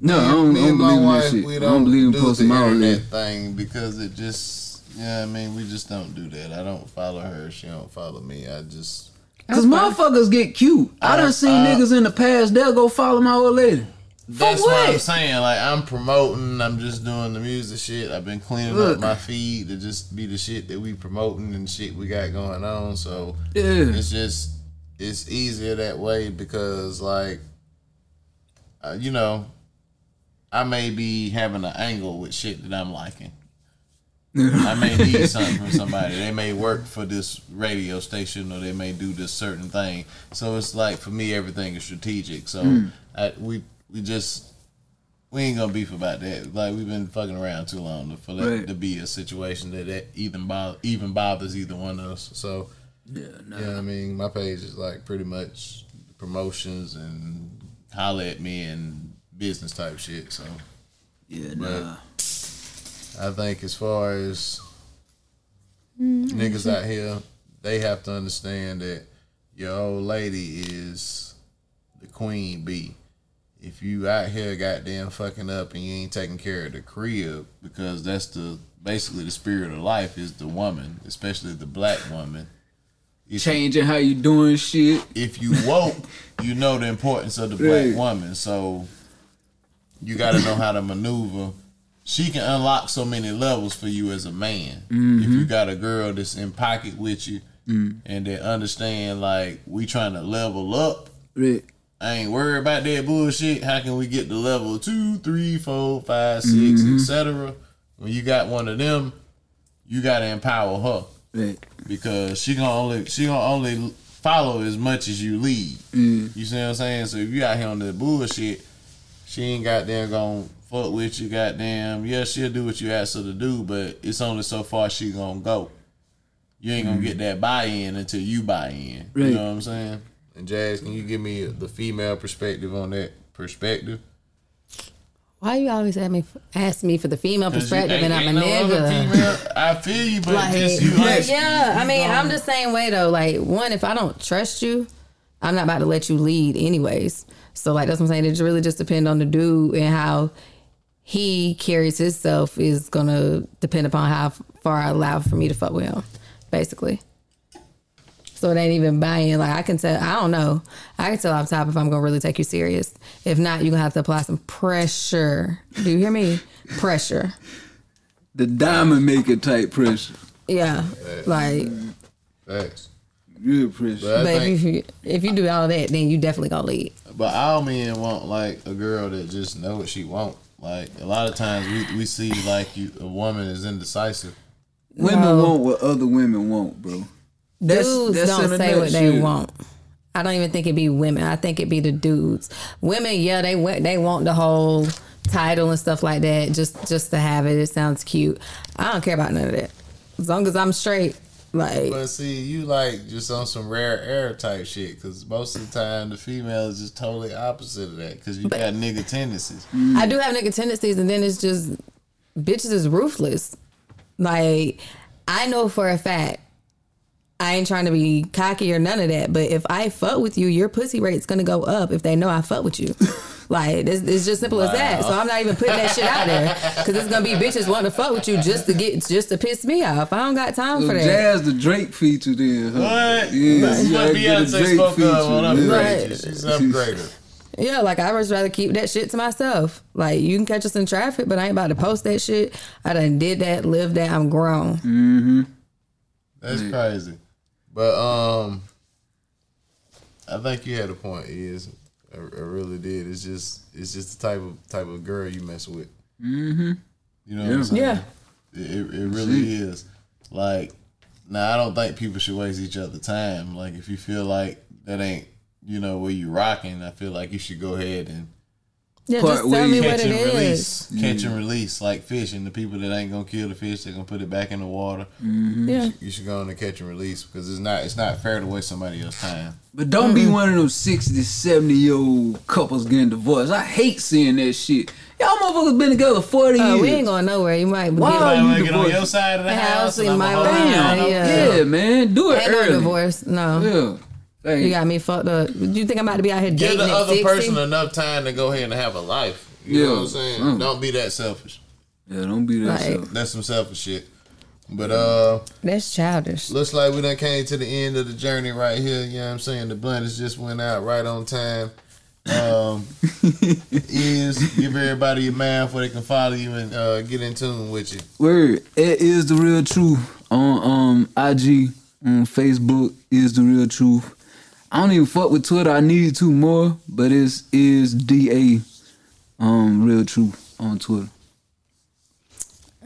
Don't- No, I don't, me I don't and my believe in that shit. we I don't believe in do posting the my old thing because it just, yeah, I mean, we just don't do that. I don't follow her. She don't follow me. I just, Cause motherfuckers get cute. I, I- done seen I- niggas in the past, they'll go follow my old lady. That's what? what I'm saying. Like I'm promoting. I'm just doing the music shit. I've been cleaning Look. up my feed to just be the shit that we promoting and shit we got going on. So Yeah. it's just it's easier that way because like uh, you know I may be having an angle with shit that I'm liking. I may need something from somebody. They may work for this radio station or they may do this certain thing. So it's like for me, everything is strategic. So Hmm. I, we we just we ain't gonna beef about that. Like we've been fucking around too long to, for that Right. to be a situation that, that even bo- even bothers either one of us. So Yeah, nah. yeah, I mean, my page is like pretty much promotions and holler at me and business type shit. So Yeah, But- nah. I think as far as mm, niggas out here, they have to understand that your old lady is the queen bee. If you out here goddamn fucking up and you ain't taking care of the crib, because that's the basically the spirit of life is the woman, especially the black woman. If, Changing how you doing shit. if you woke, you know the importance of the black Right. woman. So you got to know how to maneuver. She can unlock so many levels for you as a man. If you mm-hmm. got a girl that's in pocket with you mm. and they understand like we trying to level up. Right. I ain't worried about that bullshit. How can we get to level two, three, four, five, six, etc. Mm-hmm. When you got one of them, you gotta empower her Right. because she gonna only she gonna only follow as much as you lead. Mm. You see what I'm saying? So if you out here on the bullshit, she ain't goddamn gonna fuck with you. Goddamn, yeah, she'll do what you ask her to do, but it's only so far she gonna go. You ain't gonna get that buy in until you buy in. You Mm. Know what I'm saying? And Jazz, can you give me the female perspective on that perspective? Why you always ask me ask me for the female perspective and I'm a ain't no nigga? I feel you, but Like, just you yeah, like, yeah, I mean, you I'm the same way though. Like, one, if I don't trust you, I'm not about to let you lead anyways. So, like, that's what I'm saying. It really just depend on the dude and how he carries himself is gonna depend upon how far I allow for me to fuck with him, basically. So it ain't even buying. Like I can tell. I don't know. I can tell off top if I'm gonna really take you serious. If not, you're gonna have to apply some pressure. Do you hear me? Pressure. The diamond maker type pressure. Yeah. Like. Facts. Good appreciate. But But think- if you if you do all that, then you definitely gonna lead. But all men want like a girl that just know what she want. Like a lot of times we, we see like you a woman is indecisive. women No. want what other women want, bro. That's- Dudes that's don't say what they nutshell. want. I don't even think it'd be women. I think it'd be the dudes. Women, yeah, they want they want the whole title and stuff like that just just to have it. It sounds cute. I don't care about none of that. As long as I'm straight, like But see, you like just on some rare air type shit. Because most of the time the female is just totally opposite of that. Because you got nigga tendencies. I do have nigga tendencies, and then it's just bitches is ruthless. Like I know for a fact. I ain't trying to be cocky or none of that, but if I fuck with you, your pussy rate's gonna go up if they know I fuck with you. Like it's, it's just simple as that. So I'm not even putting that shit out there because it's gonna be bitches wanting to fuck with you just to get just to piss me off. I don't got time So for that. Jazz the Drake feature then. Huh? What? Yeah, That's what gotta get a Beyonce Drake spoke of on feature, Upgrade. yeah. You. She's upgraded. Yeah, like I would rather keep that shit to myself. Like you can catch us in traffic, but I ain't about to post that shit. I done did that, lived that. I'm grown. Mm-hmm. That's crazy. But um, I think you had a point. Is I, I really did. It's just it's just the type of type of girl you mess with. Mm-hmm. You know what I'm saying? Yeah. It, it, it really is. Like, now I don't think people should waste each other time. Like, if you feel like that ain't you know where you rocking, I feel like you should go ahead and Yeah, Part just tell way me what catch it and is. release, catch and release, like fishing. The people that ain't gonna kill the fish, they're gonna put it back in the water. Mm-hmm. Yeah. You should go on and catch and release because it's not it's not fair to waste somebody else's time. But don't be mm-hmm. one of those 60, 70 year old couples getting divorced. I hate seeing that shit. Y'all motherfuckers been together 40 Oh, years. we ain't going nowhere. You might Why get are you wanna get on divorced? your side of the The house, house and my line, Damn. yeah. Yeah. man. Do it Ain't no early. divorce. No. Yeah. Hey, You got me fucked up. Do you think I'm about to be out here Give dating the other 60? person enough time to go ahead and have a life. You know Yeah. what I'm saying? Mm. Don't be that selfish. yeah, don't be that Like- self. That's some selfish shit. But uh That's childish. looks like we done came to the end of the journey right here. You know what I'm saying? The blenders just went out right on time. um, is give everybody your man where they can follow you and uh, get in tune with you. Word. It is the real truth on um IG, on Facebook is the real truth. I don't even fuck with Twitter. I need to more, but it's is da um real truth on Twitter.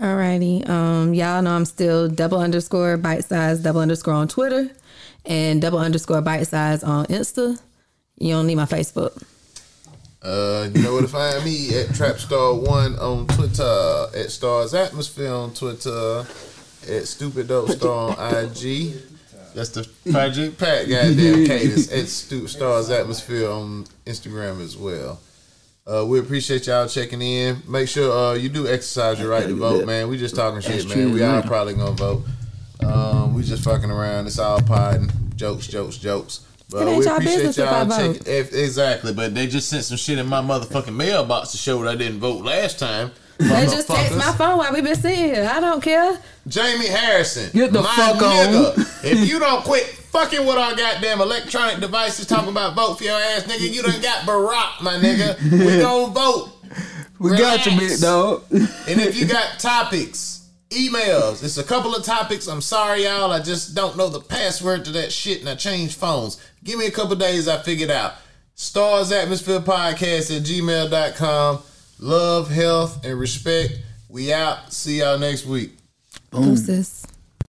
Alrighty. Um, y'all know I'm still double underscore bite size double underscore on Twitter and double underscore bite size on Insta. You don't need my Facebook. Uh, you know where to find me at Trapstar1 on Twitter, at Stars Atmosphere on Twitter, at Stupid Dope Star on IG. That's the Project Pat goddamn cadence at Stu Stars Atmosphere on Instagram as well. Uh, we appreciate y'all checking in. Make sure uh, you do exercise your right to vote, man. We just talking shit, man. We all probably gonna vote. Um, we just fucking around. It's all potting, jokes, jokes, jokes. But It ain't we appreciate business y'all checking. If, exactly, but they just sent some shit in my motherfucking mailbox to show that I didn't vote last time. They just text my phone while we been sitting here. I don't care. Jamie Harrison. Get the my fuck on. nigga, if you don't quit fucking with our goddamn electronic devices talking about vote for your ass, nigga, you done got Barack, my nigga. We gon' vote. We got you, Relax. big dog. And if you got topics, emails, it's a couple of topics. I'm sorry, y'all. I just don't know the password to that shit and I changed phones. Give me a couple days, I figured out. Stars Atmosphere Podcast at gmail.com. Love, health, and respect. We out. See y'all next week. Deuces.